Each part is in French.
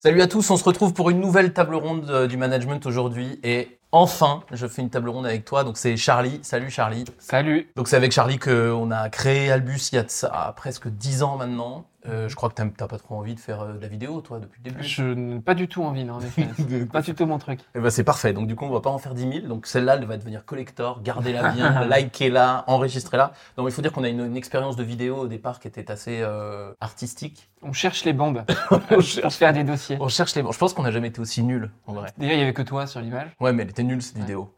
Salut à tous, on se retrouve pour une nouvelle table ronde euh, du management aujourd'hui et enfin je fais une table ronde avec toi, donc c'est Charlie. Salut Charlie. Salut. Donc c'est avec Charlie qu'on a créé Albus il y a de ça presque 10 ans maintenant. Euh, je crois que t'as t'as pas trop envie de faire euh, de la vidéo toi depuis le début. Je n'ai pas du tout envie, non, en effet. Pas du tout mon truc. Eh ben, c'est parfait, donc du coup on va pas en faire 10 000, donc celle-là elle va devenir collector, gardez-la bien, likez-la, enregistrez-la. Donc il faut dire qu'on a une, une expérience de vidéo au départ qui était assez euh, artistique. On cherche les bandes pour faire des dossiers. On cherche les... Je pense qu'on n'a jamais été aussi nul en vrai. Déjà, il y avait que toi sur l'image. Ouais, mais elle était nulle cette Ouais. vidéo.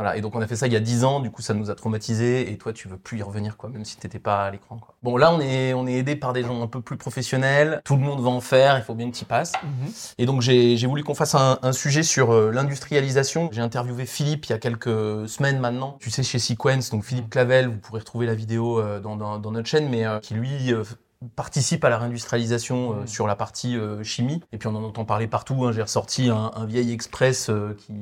Voilà, et donc on a fait ça il y a 10 ans, du coup ça nous a traumatisés, et toi tu veux plus y revenir, quoi, même si t'étais pas à l'écran. Quoi. Bon, là on est, on est aidé par des gens un peu plus professionnels, tout le monde va en faire, il faut bien que tu passes. Et donc j'ai j'ai voulu qu'on fasse un, un sujet sur euh, l'industrialisation. J'ai interviewé Philippe il y a quelques semaines maintenant, tu sais, chez Sequence, donc Philippe Clavel, vous pourrez retrouver la vidéo euh, dans, dans, dans notre chaîne, mais euh, qui lui participe à la réindustrialisation euh, Mhm. sur la partie euh, chimie. Et puis on en entend parler partout. hein. J'ai ressorti un, un vieil express euh, qui...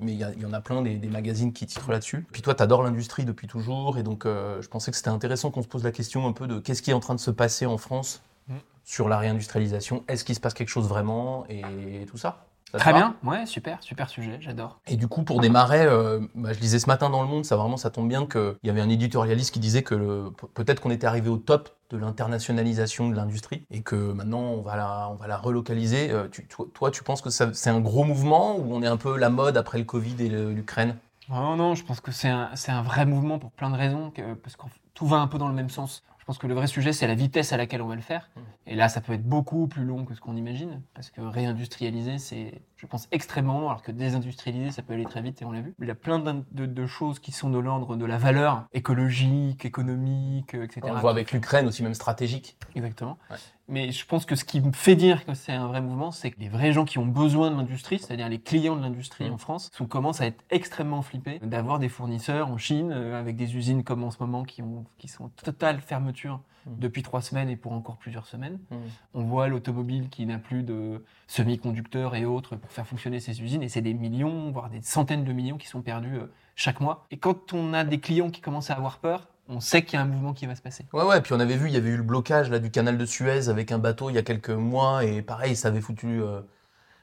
Mais il y, en a plein des, des magazines qui titrent là-dessus. Puis toi, tu adores l'industrie depuis toujours. Et donc, euh, je pensais que c'était intéressant qu'on se pose la question un peu de qu'est-ce qui est en train de se passer en France Mhm. sur la réindustrialisation? Est-ce qu'il se passe quelque chose vraiment? Et tout ça? Ça Très bien. Ouais, super, super sujet, j'adore. et du coup, pour démarrer, euh, bah, je lisais ce matin dans Le Monde, ça vraiment, ça tombe bien qu'il y avait un éditorialiste qui disait que peut-être qu'on était arrivé au top de l'internationalisation de l'industrie et que maintenant on va la, on va la relocaliser. Euh, tu- toi, toi, tu penses que c'est un gros mouvement ou on est un peu la mode après le Covid et l'Ukraine? Non, non, je pense que c'est un, c'est un vrai mouvement pour plein de raisons, que- parce que tout va un peu dans le même sens. Je pense que le vrai sujet, c'est la vitesse à laquelle on va le faire. Mhm. Et là, ça peut être beaucoup plus long que ce qu'on imagine, parce que réindustrialiser, c'est, je pense, extrêmement long, alors que désindustrialiser, ça peut aller très vite, et on l'a vu. Il y a plein de, de choses qui sont de l'ordre de la valeur écologique, économique, euh, etc. On le voit avec l'Ukraine aussi, même stratégique. Exactement. Ouais. Mais je pense que ce qui me fait dire que c'est un vrai mouvement, c'est que les vrais gens qui ont besoin de l'industrie, c'est-à-dire les clients de l'industrie Mhm. en France, sont, commencent à être extrêmement flippés d'avoir des fournisseurs en Chine, euh, avec des usines comme en ce moment qui, ont, qui sont en totale fermeture Mhm. depuis trois semaines et pour encore plusieurs semaines. Mhm. On voit l'automobile qui n'a plus de semi-conducteurs et autres pour faire fonctionner ces usines, et c'est des millions, voire des centaines de millions qui sont perdus euh, chaque mois. Et quand on a des clients qui commencent à avoir peur, on sait qu'il y a un mouvement qui va se passer. Ouais, ouais, puis on avait vu, il y avait eu le blocage là, du canal de Suez avec un bateau il y a quelques mois, et pareil, ça avait foutu euh,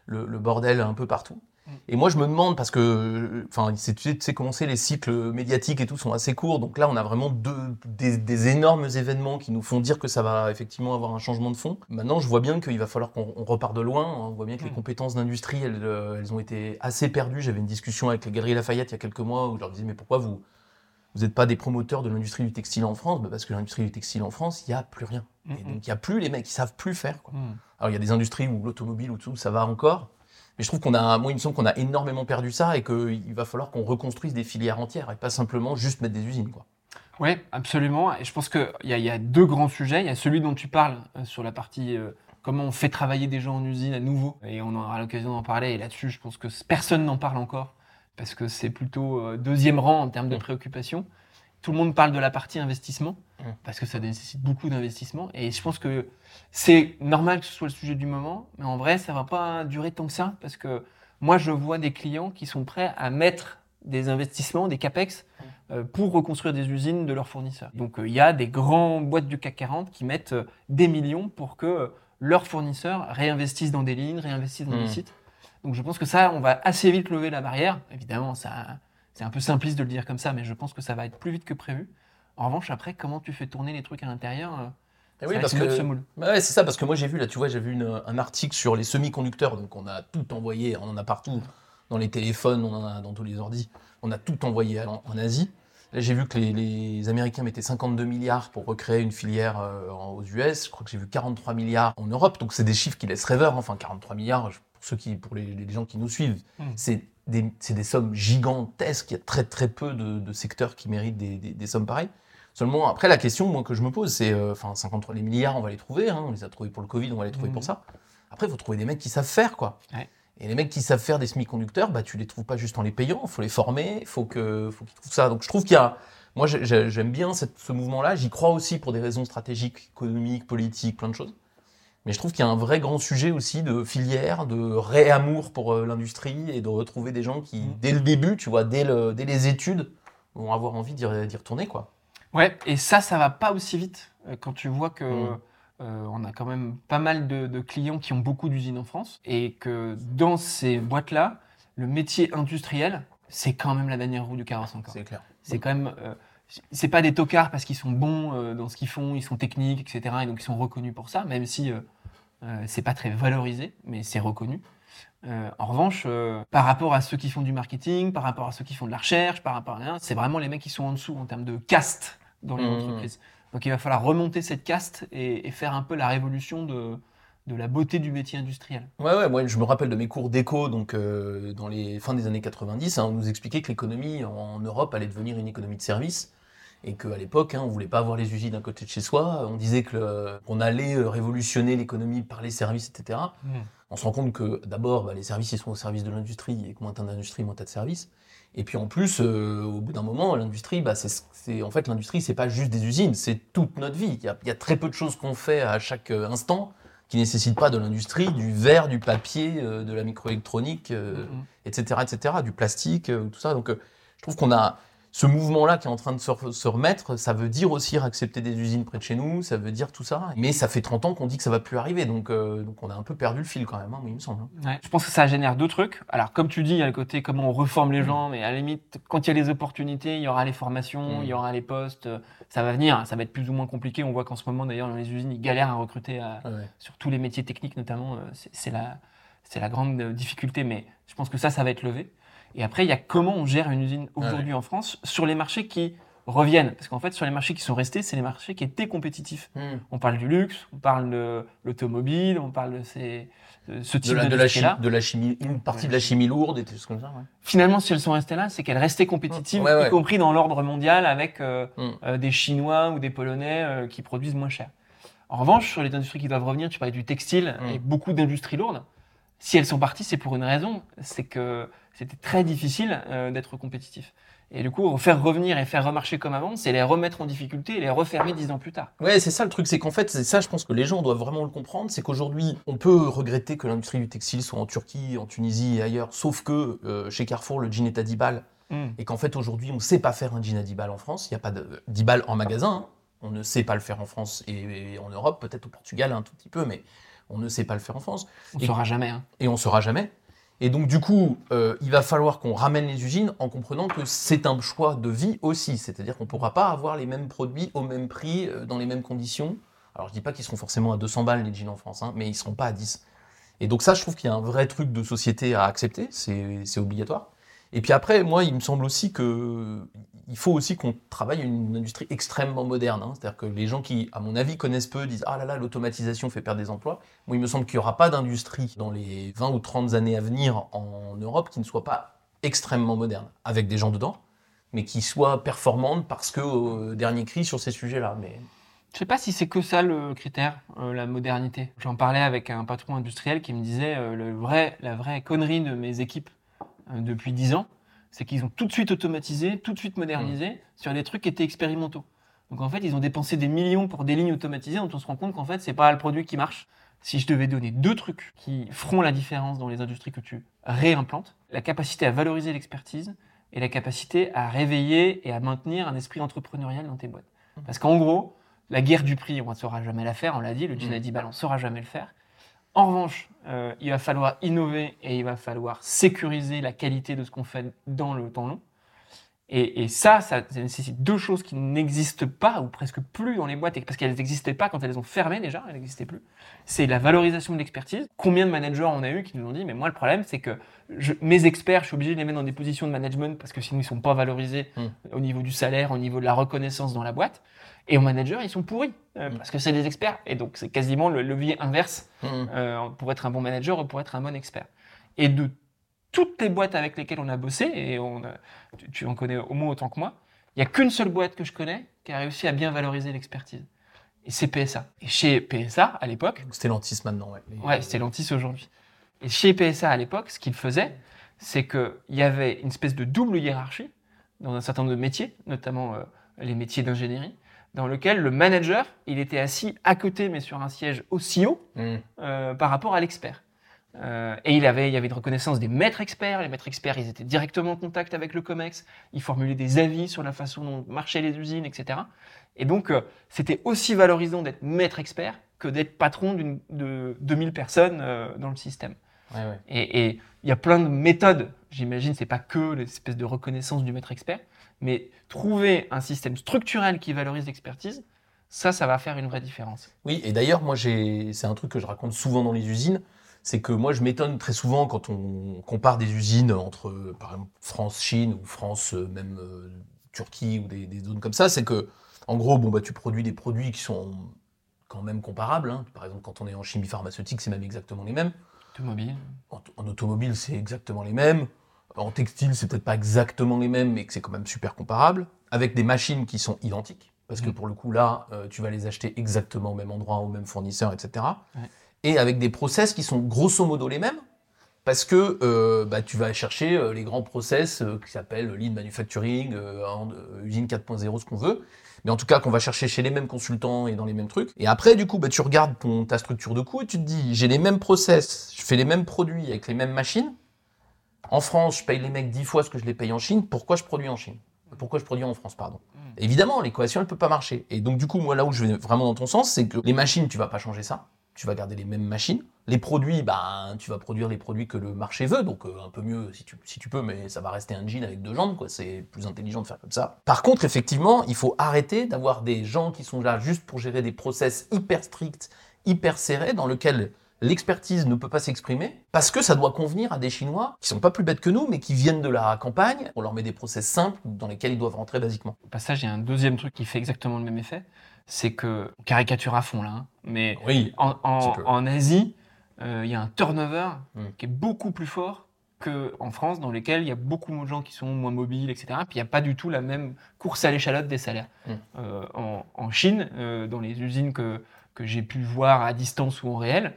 le, le bordel un peu partout. Mm. Et moi, je me demande, parce que, enfin, c'est- tu sais, tu sais comment c'est, les cycles médiatiques et tout sont assez courts, donc là, on a vraiment deux, des, des énormes événements qui nous font dire que ça va effectivement avoir un changement de fond. Maintenant, je vois bien qu'il va falloir qu'on on repart de loin, hein. on voit bien que les Mm. compétences d'industrie, elles, euh, elles ont été assez perdues. J'avais une discussion avec les Galeries Lafayette il y a quelques mois où je leur disais, mais pourquoi vous vous n'êtes pas des promoteurs de l'industrie du textile en France Bah, Parce que l'industrie du textile en France, il n'y a plus rien. Et Mhm. donc, il n'y a plus les mecs qui savent plus faire. Quoi. Mhm. Alors, il y a des industries où l'automobile ou tout, ça va encore. Mais je trouve qu'on a, moi, il me semble qu'on a énormément perdu ça et qu'il va falloir qu'on reconstruise des filières entières et pas simplement juste mettre des usines. Quoi. Oui, absolument. Et je pense qu'il y, a- il y a deux grands sujets. Il y a celui dont tu parles euh, sur la partie euh, comment on fait travailler des gens en usine à nouveau. Et on aura l'occasion d'en parler. Et là-dessus, je pense que personne n'en parle encore parce que c'est plutôt euh, deuxième rang en termes de Mm. préoccupation. Tout le monde parle de la partie investissement Mm. parce que ça nécessite beaucoup d'investissement. Et je pense que c'est normal que ce soit le sujet du moment, mais en vrai, ça va pas durer tant que ça parce que moi, je vois des clients qui sont prêts à mettre des investissements, des capex, euh, pour reconstruire des usines de leurs fournisseurs. Donc euh, il y a des grands boîtes du CAC 40 qui mettent euh, des millions pour que leurs fournisseurs réinvestissent dans des lignes, réinvestissent dans Mm. des sites. Donc je pense que ça, on va assez vite lever la barrière. Évidemment, ça, c'est un peu simpliste de le dire comme ça, mais je pense que ça va être plus vite que prévu. En revanche, après, comment tu fais tourner les trucs à l'intérieur euh, Et ça oui, parce que. Bah ouais, c'est ça, parce que moi j'ai vu là, tu vois, j'ai vu une- un article sur les semi-conducteurs, donc on a tout envoyé, on en a partout, dans les téléphones, on en a dans tous les ordis, on a tout envoyé en, en Asie. Là j'ai vu que les, les Américains mettaient 52 milliards pour recréer une filière euh, aux US, je crois que j'ai vu 43 milliards en Europe, donc c'est des chiffres qui laissent rêveur, hein. enfin 43 milliards, je- pour ceux qui, pour les, les gens qui nous suivent, Mm. c'est des, sommes gigantesques, il y a très très peu de, de secteurs qui méritent des, des- des sommes pareilles. Seulement, après, la question moi, que je me pose, c'est, euh, enfin, 53 les milliards, on va les trouver, hein, on les a trouvés pour le Covid, on va les trouver pour ça. Après, il faut trouver des mecs qui savent faire, quoi. Ouais. Et les mecs qui savent faire des semi-conducteurs, bah, tu les trouves pas juste en les payant, il faut les former, il faut que, faut qu'ils trouvent ça. Donc, je trouve qu'il y a, moi, j'ai- j'ai- j'aime bien cette- ce mouvement-là, j'y crois aussi pour des raisons stratégiques, économiques, politiques, plein de choses. Mais je trouve qu'il y a un vrai grand sujet aussi de filière, de réamour pour euh, l'industrie et de retrouver des gens qui, Mhm. dès le début, tu vois, dès, le, dès les études, vont avoir envie d'y retourner, quoi. Ouais, et ça, ça va pas aussi vite euh, quand tu vois que Mm. euh, on a quand même pas mal de, de clients qui ont beaucoup d'usines en France et que dans ces boîtes-là, le métier industriel, c'est quand même la dernière roue du carrosse encore. C'est clair. C'est quand même. euh, c'est pas des tocards parce qu'ils sont bons euh, dans ce qu'ils font, ils sont techniques, etc. Et donc ils sont reconnus pour ça, même si c'est pas très valorisé, mais c'est reconnu. Euh, en revanche, euh, par rapport à ceux qui font du marketing, par rapport à ceux qui font de la recherche, par rapport à rien, c'est vraiment les mecs qui sont en dessous en termes de caste dans les Mmh. entreprises. Donc il va falloir remonter cette caste et, et faire un peu la révolution de, de la beauté du métier industriel. Ouais, ouais, moi je me rappelle de mes cours d'éco, donc euh, dans les fins des années 90, hein, on nous expliquait que l'économie en Europe allait devenir une économie de service, et qu'à l'époque, hein, on voulait pas avoir les usines à côté de chez soi, on disait que qu'on allait euh, révolutionner l'économie par les services, etc. On se rend compte que d'abord, bah, les services ils sont au service de l'industrie, et que moins t'as d'industrie, moins t'as de services. Et puis en plus, euh, au bout d'un moment, l'industrie, bah, c'est, en fait, l'industrie, c'est pas juste des usines, c'est toute notre vie. Il y a, il y a très peu de choses qu'on fait à chaque euh, instant qui nécessitent pas de l'industrie, du verre, du papier, euh, de la microélectronique, euh, Mhm. etc., etc., du plastique, tout ça. Donc, je trouve qu'on a ce mouvement-là qui est en train de se, re- se remettre. Ça veut dire aussi accepter des usines près de chez nous, ça veut dire tout ça. Mais ça fait 30 ans qu'on dit que ça va plus arriver, donc, euh, donc on a un peu perdu le fil quand même, hein, il me semble. hein. Ouais. Je pense que ça génère deux trucs. Alors, comme tu dis, il y a le côté comment on reforme Mm. les gens, mais à la limite, quand il y a les opportunités, il y aura les formations, Mm. il y aura les postes. euh, Ça va venir, ça va être plus ou moins compliqué. On voit qu'en ce moment, d'ailleurs, dans les usines, ils galèrent à recruter à- Ouais. sur tous les métiers techniques, notamment. euh, c'est- la, grande euh, difficulté, mais je pense que ça, ça va être levé. Et après, il y a comment on gère une usine aujourd'hui en France sur les marchés qui reviennent. Parce qu'en fait, sur les marchés qui sont restés, c'est les marchés qui étaient compétitifs. Hmm. On parle du luxe, on parle de l'automobile, on parle de ces, de ce De type la, de, la d'industrie-là. chimie, de la chimie, une partie de la chimie lourde et des choses comme ça. Ouais. Finalement, si elles sont restées là, c'est qu'elles restaient compétitives, Ouais, y compris dans l'ordre mondial, avec euh, Mm. euh, des Chinois ou des Polonais euh, qui produisent moins cher. En revanche, sur les industries qui doivent revenir, tu parlais du textile Mm. et beaucoup d'industries lourdes. Si elles sont parties, c'est pour une raison, c'est que c'était très difficile euh, d'être compétitif. Et du coup, faire revenir et faire remarcher comme avant, c'est les remettre en difficulté et les refermer dix ans plus tard. Ouais, c'est ça le truc, c'est qu'en fait, c'est ça, je pense que les gens doivent vraiment le comprendre, c'est qu'aujourd'hui, on peut regretter que l'industrie du textile soit en Turquie, en Tunisie et ailleurs, sauf que euh, chez Carrefour, le jean est à 10 balles, Mm. et qu'en fait, aujourd'hui, on ne sait pas faire un jean à 10 balles en France, il n'y a pas de 10 balles en magasin, hein. on ne sait pas le faire en France et, et en Europe, peut-être au Portugal un tout petit peu, mais on ne sait pas le faire en France, On ne saura jamais. hein. et on ne saura jamais. Et donc, du coup, euh, il va falloir qu'on ramène les usines en comprenant que c'est un choix de vie aussi. C'est-à-dire qu'on ne pourra pas avoir les mêmes produits au même prix, euh, dans les mêmes conditions. Alors, je dis pas qu'ils seront forcément à 200 balles, les jeans en France, hein, mais ils ne seront pas à 10. Et donc, ça, je trouve qu'il y a un vrai truc de société à accepter. C'est obligatoire. Et puis après, moi, il me semble aussi que il faut aussi qu'on travaille une industrie extrêmement moderne. hein. C'est-à-dire que les gens qui, à mon avis, connaissent peu disent Ah là là, l'automatisation fait perdre des emplois. Moi, il me semble qu'il n'y aura pas d'industrie dans les 20 ou 30 années à venir en Europe qui ne soit pas extrêmement moderne, avec des gens dedans, mais qui soit performante parce que euh, dernier cri sur ces sujets-là. Mais Je sais pas si c'est que ça le critère, euh, la modernité. J'en parlais avec un patron industriel qui me disait euh, le vrai, la vraie connerie de mes équipes depuis 10 ans, c'est qu'ils ont tout de suite automatisé, tout de suite modernisé sur des trucs qui étaient expérimentaux. Donc en fait, ils ont dépensé des millions pour des lignes automatisées dont on se rend compte qu'en fait, c'est pas le produit qui marche. Si je devais donner deux trucs qui feront la différence dans les industries que tu réimplantes, la capacité à valoriser l'expertise et la capacité à réveiller et à maintenir un esprit entrepreneurial dans tes boîtes. Parce qu'en gros, la guerre du prix, on ne saura jamais la faire, on l'a dit, le à 10 balles, on ne saura jamais le faire. En revanche, euh, il va falloir innover et il va falloir sécuriser la qualité de ce qu'on fait dans le temps long. Et, et ça, ça, ça nécessite deux choses qui n'existent pas ou presque plus dans les boîtes, parce qu'elles n'existaient pas quand elles ont fermé déjà, elles n'existaient plus. C'est la valorisation de l'expertise. Combien de managers on a eu qui nous ont dit, mais moi le problème c'est que je- mes experts, je suis obligé de les mettre dans des positions de management parce que sinon ils sont pas valorisés Mm. au niveau du salaire, au niveau de la reconnaissance dans la boîte. Et aux managers, ils sont pourris euh, Mm. parce que c'est des experts. Et donc c'est quasiment le levier inverse hum, euh, pour être un bon manager ou pour être un bon expert. Et de toutes les boîtes avec lesquelles on a bossé, et on a- tu, tu en connais au moins autant que moi, il n'y a qu'une seule boîte que je connais qui a réussi à bien valoriser l'expertise. Et c'est PSA. Et chez PSA, à l'époque, c'était lentis maintenant. Ouais, Les- Ouais, c'était Lantis aujourd'hui. Et chez PSA à l'époque, ce qu'il faisait, c'est qu'il y avait une espèce de double hiérarchie dans un certain nombre de métiers, notamment euh, les métiers d'ingénierie, dans lequel le manager, il était assis à côté, mais sur un siège aussi haut Hum, euh, par rapport à l'expert. Euh, et il, avait, il y avait une reconnaissance des maîtres experts. Les maîtres experts, ils étaient directement en contact avec le COMEX. Ils formulaient des avis sur la façon dont marchaient les usines, etc. Et donc, euh, c'était aussi valorisant d'être maître expert que d'être patron d'une- de 2000 personnes euh, dans le système. Ouais, ouais. Et il y a plein de méthodes. J'imagine, c'est pas que l'espèce de reconnaissance du maître expert, mais trouver un système structurel qui valorise l'expertise, ça, ça va faire une vraie différence. Oui, et d'ailleurs, moi, c'est un truc que je raconte souvent dans les usines, c'est que moi, je m'étonne très souvent quand on compare des usines entre, par exemple, France-Chine ou France, euh, même euh, Turquie ou des, des zones comme ça, c'est que, en gros, bon, bah, tu produis des produits qui sont quand même comparables. hein. Par exemple, quand on est en chimie pharmaceutique, c'est même exactement les mêmes. Automobile. En, en automobile, c'est exactement les mêmes. En textile, c'est peut-être pas exactement les mêmes, mais que c'est quand même super comparable. Avec des machines qui sont identiques. Parce que Mm. pour le coup, là, euh, tu vas les acheter exactement au même endroit, au même fournisseur, etc. Ouais. Et avec des process qui sont grosso modo les mêmes. Parce que euh, bah, tu vas chercher euh, les grands process euh, qui s'appellent lean manufacturing, euh, usine 4.0, ce qu'on veut. Mais en tout cas, qu'on va chercher chez les mêmes consultants et dans les mêmes trucs. Et après, du coup, bah, tu regardes ton, ta structure de coût et tu te dis, j'ai les mêmes process, je fais les mêmes produits avec les mêmes machines. En France, je paye les mecs 10 fois ce que je les paye en Chine. Pourquoi je produis en Chine? Pourquoi je produis en France, pardon? Mm. Évidemment, l'équation, elle peut pas marcher. Et donc, du coup, moi, là où je vais vraiment dans ton sens, c'est que les machines, tu vas pas changer ça. Tu vas garder les mêmes machines. Les produits, bah, tu vas produire les produits que le marché veut. Donc, euh, un peu mieux si tu, si tu peux, mais ça va rester un jean avec deux jambes, quoi. C'est plus intelligent de faire comme ça. Par contre, effectivement, il faut arrêter d'avoir des gens qui sont là juste pour gérer des process hyper stricts, hyper serrés, dans lesquels l'expertise ne peut pas s'exprimer parce que ça doit convenir à des Chinois qui sont pas plus bêtes que nous, mais qui viennent de la campagne. On leur met des process simples dans lesquels ils doivent rentrer basiquement. Au passage, il y a un deuxième truc qui fait exactement le même effet. C'est que, on caricature à fond là, hein, mais Oui. en, en- Asie, euh, il y a un turnover Mm. qui est beaucoup plus fort qu'en France, dans lesquels il y a beaucoup de gens qui sont moins mobiles, etc. Puis il n'y a pas du tout la même course à l'échalote des salaires. Mm. Euh, en, en Chine, euh, dans les usines que, que j'ai pu voir à distance ou en réel,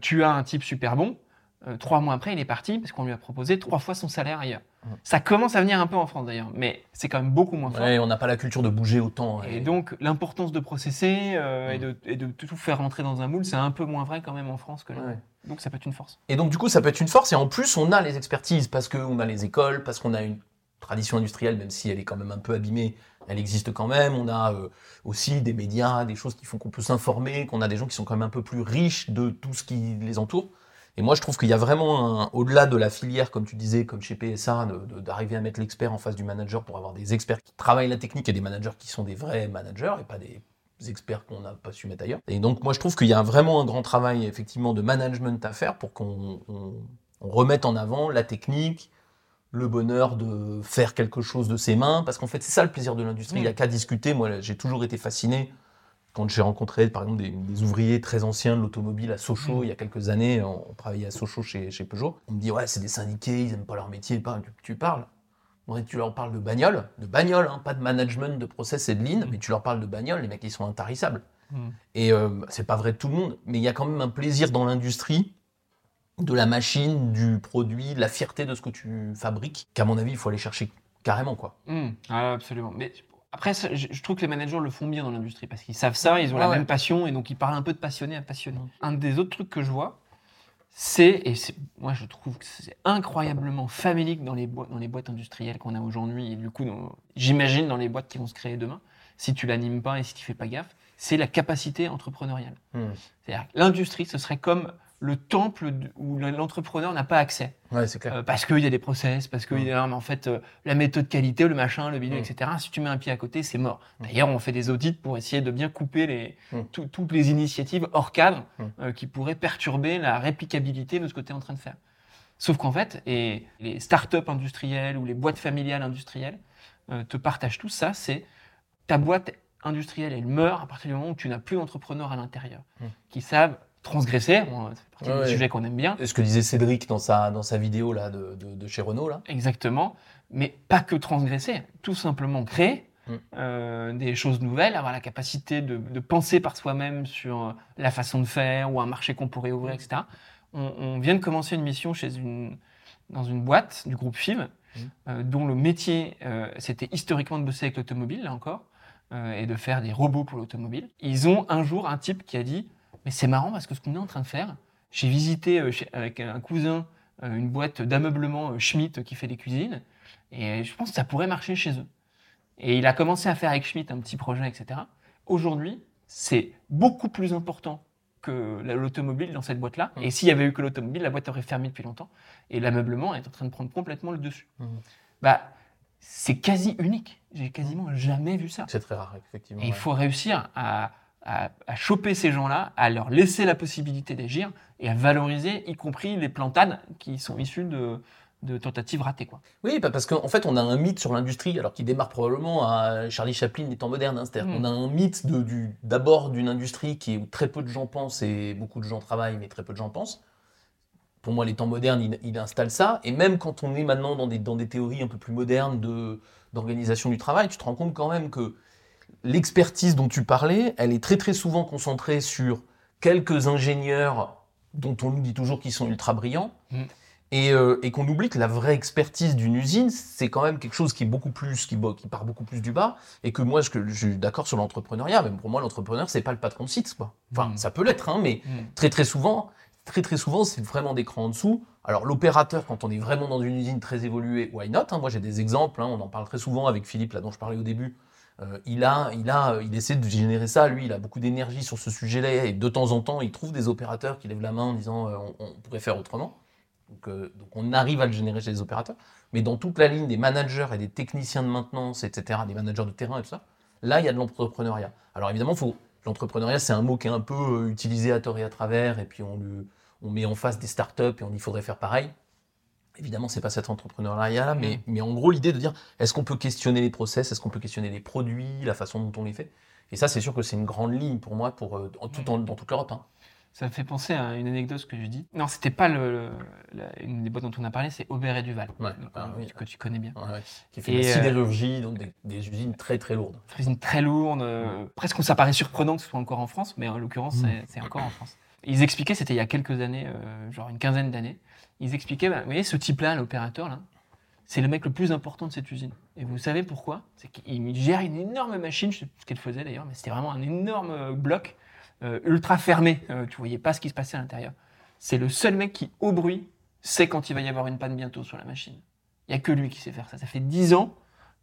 tu as un type super bon. Euh, trois mois après, il est parti parce qu'on lui a proposé trois fois son salaire ailleurs. Mm. Ça commence à venir un peu en France d'ailleurs, mais c'est quand même beaucoup moins fort. Ouais, on n'a pas la culture de bouger autant. Et donc, l'importance de processer euh, et, de, et de tout faire rentrer dans un moule, c'est un peu moins vrai quand même en France que là. Ouais. Donc, ça peut être une force. Et donc, du coup, ça peut être une force. Et en plus, on a les expertises parce qu'on a les écoles, parce qu'on a une tradition industrielle, même si elle est quand même un peu abîmée, elle existe quand même. On a euh, aussi des médias, des choses qui font qu'on peut s'informer, qu'on a des gens qui sont quand même un peu plus riches de tout ce qui les entoure. Et moi, je trouve qu'il y a vraiment, au-delà de la filière, comme tu disais, comme chez PSA, d'arriver à mettre l'expert en face du manager pour avoir des experts qui travaillent la technique et des managers qui sont des vrais managers et pas des experts qu'on n'a pas su mettre ailleurs. Et donc, moi, je trouve qu'il y a vraiment un grand travail, effectivement, de management à faire pour qu'on on- on remette en avant la technique, le bonheur de faire quelque chose de ses mains, parce qu'en fait, c'est ça le plaisir de l'industrie. Il n'y a qu'à discuter. Moi, j'ai toujours été fasciné quand j'ai rencontré, par exemple, des, des ouvriers très anciens de l'automobile à Sochaux, Mm. il y a quelques années, on, on travaillait à Sochaux chez, chez Peugeot. On me dit, ouais, c'est des syndiqués, ils n'aiment pas leur métier. Pas, tu, tu parles. Ouais, tu leur parles de bagnole, de bagnole, hein, pas de management, de process et de lean, Mm. mais tu leur parles de bagnole, les mecs, ils sont intarissables. Mm. Et euh, c'est pas vrai de tout le monde, mais il y a quand même un plaisir dans l'industrie de la machine, du produit, de la fierté de ce que tu fabriques, qu'à mon avis, il faut aller chercher carrément, quoi. Mm. Ah, absolument. Mais après, je, trouve que les managers le font bien dans l'industrie parce qu'ils savent ça, ils ont la ouais. même passion et donc ils parlent un peu de passionné à passionné. Mm. Un des autres trucs que je vois, c'est, et moi je trouve que c'est incroyablement famélique dans les, boi- dans les boîtes industrielles qu'on a aujourd'hui et du coup, j'imagine dans les boîtes qui vont se créer demain, si tu l'animes pas et si tu fais pas gaffe, c'est la capacité entrepreneuriale. C'est-à-dire que l'industrie, ce serait comme le temple où l'entrepreneur n'a pas accès. Ouais, clair. Euh, parce qu'il y a des process, parce qu'il y a mais en fait euh, la méthode qualité, le macin, le bidon, Mm. etc. Si tu mets un pied à côté, c'est mort. Mm. D'ailleurs, on fait des audits pour essayer de bien couper les, Mm. tout- toutes les initiatives hors cadre euh, qui pourraient perturber la réplicabilité de ce que tu es en train de faire. Sauf qu'en fait, et les startups industrielles ou les boîtes familiales industrielles te partagent tout ça, c'est ta boîte industrielle, elle meurt à partir du moment où tu n'as plus d'entrepreneurs à l'intérieur qui savent transgresser. Bon, c'est Ouais, ouais. sujets qu'on aime bien. Ce que disait Cédric dans sa, dans sa vidéo là, de, de, de chez Renault, là. Exactement, mais pas que transgresser, tout simplement créer Mm. euh, des choses nouvelles, avoir la capacité de, de penser par soi-même sur euh, la façon de faire ou un marché qu'on pourrait ouvrir, etc. On, on vient de commencer une mission chez une, dans une boîte du groupe FIV, Mm. euh, dont le métier, euh, c'était historiquement de bosser avec l'automobile, là encore, et de faire des robots pour l'automobile. Ils ont un jour un type qui a dit Mais c'est marrant parce que ce qu'on est en train de faire, j'ai visité euh, chez- avec un cousin euh, une boîte d'ameublement euh, Schmitt qui fait des cuisines, et je pense que ça pourrait marcher chez eux. Et il a commencé à faire avec Schmitt un petit projet, etc. Aujourd'hui, c'est beaucoup plus important que la- l'automobile dans cette boîte-là. Mm. Et s'il y avait eu que l'automobile, la boîte aurait fermé depuis longtemps. Et l'ameublement est en train de prendre complètement le dessus. Mm. Bah, c'est quasi unique. J'ai quasiment jamais vu ça. C'est très rare, effectivement. Et il faut réussir à, à, à choper ces gens-là, à leur laisser la possibilité d'agir et à valoriser, y compris les plantades qui sont issues de, de tentatives ratées. Quoi. Oui, pa- parce qu'en fait, on a un mythe sur l'industrie, alors qui démarre probablement à Charlie Chaplin des temps modernes. hein. C'est-à-dire Mm. qu'on a un mythe d'abord d'une industrie qui est où très peu de gens pensent et beaucoup de gens travaillent, mais très peu de gens pensent. Pour moi, les temps modernes, il, il installe ça. Et même quand on est maintenant dans des, dans des théories un peu plus modernes de- d'organisation du travail, tu te rends compte quand même que l'expertise dont tu parlais, elle est très très souvent concentrée sur quelques ingénieurs dont on nous dit toujours qu'ils sont ultra brillants. Mm. Et, euh, et qu'on oublie que la vraie expertise d'une usine, c'est quand même quelque chose qui est beaucoup plus, qui, part beaucoup plus du bas, et que moi, je, suis d'accord sur l'entrepreneuriat, même pour moi, l'entrepreneur, c'est pas le patron de site, quoi. Enfin, Mm. ça peut l'être, hein, mais très très souvent, très très souvent, c'est vraiment des crans en dessous. Alors l'opérateur, quand on est vraiment dans une usine très évoluée, why not hein. Moi, j'ai des exemples, hein, on en parle très souvent avec Philippe, là dont je parlais au début. Euh, il a, il a, il essaie de générer ça. Lui, il a beaucoup d'énergie sur ce sujet-là, et de temps en temps, il trouve des opérateurs qui lèvent la main en disant, euh, on, pourrait faire autrement. Donc, euh, on arrive à le générer chez les opérateurs. Mais dans toute la ligne des managers et des techniciens de maintenance, etc., des managers de terrain et tout ça, là, il y a de l'entrepreneuriat. Alors évidemment, l'entrepreneuriat, c'est un mot qui est un peu euh, utilisé à tort et à travers, et puis on, le, on met en face des startups et on dit il faudrait faire pareil. Évidemment, c'est pas cet entrepreneuriat-là, mais, mais en gros, l'idée de dire est-ce qu'on peut questionner les process, est-ce qu'on peut questionner les produits, la façon dont on les fait? Et ça, c'est sûr que c'est une grande ligne pour moi, pour, euh, en tout en- dans toute l'Europe. hein. Ça me fait penser à une anecdote que je dis. Non, c'était pas le, une des boîtes dont on a parlé, c'est Aubert et Duval, Ouais, donc, ah euh, oui. que tu connais bien. Ouais, ouais. Qui fait Et, de la euh, sidérurgie, donc des, des usines très très lourdes. Une usine très lourde, euh, presque ça paraît surprenant que ce soit encore en France, mais en l'occurrence, Mm. c'est- c'est encore en France. Ils expliquaient, c'était il y a quelques années, euh, genre une quinzaine d'années, ils expliquaient, bah, vous voyez, ce type-là, l'opérateur, là, c'est le mec le plus important de cette usine. Et vous savez pourquoi? C'est qu'il gère une énorme machine, je sais plus ce qu'elle faisait d'ailleurs, mais c'était vraiment un énorme euh, bloc euh, ultra fermé. Euh, tu voyais pas ce qui se passait à l'intérieur. C'est le seul mec qui, au bruit, sait quand il va y avoir une panne bientôt sur la machine. Il y a que lui qui sait faire ça. Ça fait 10 ans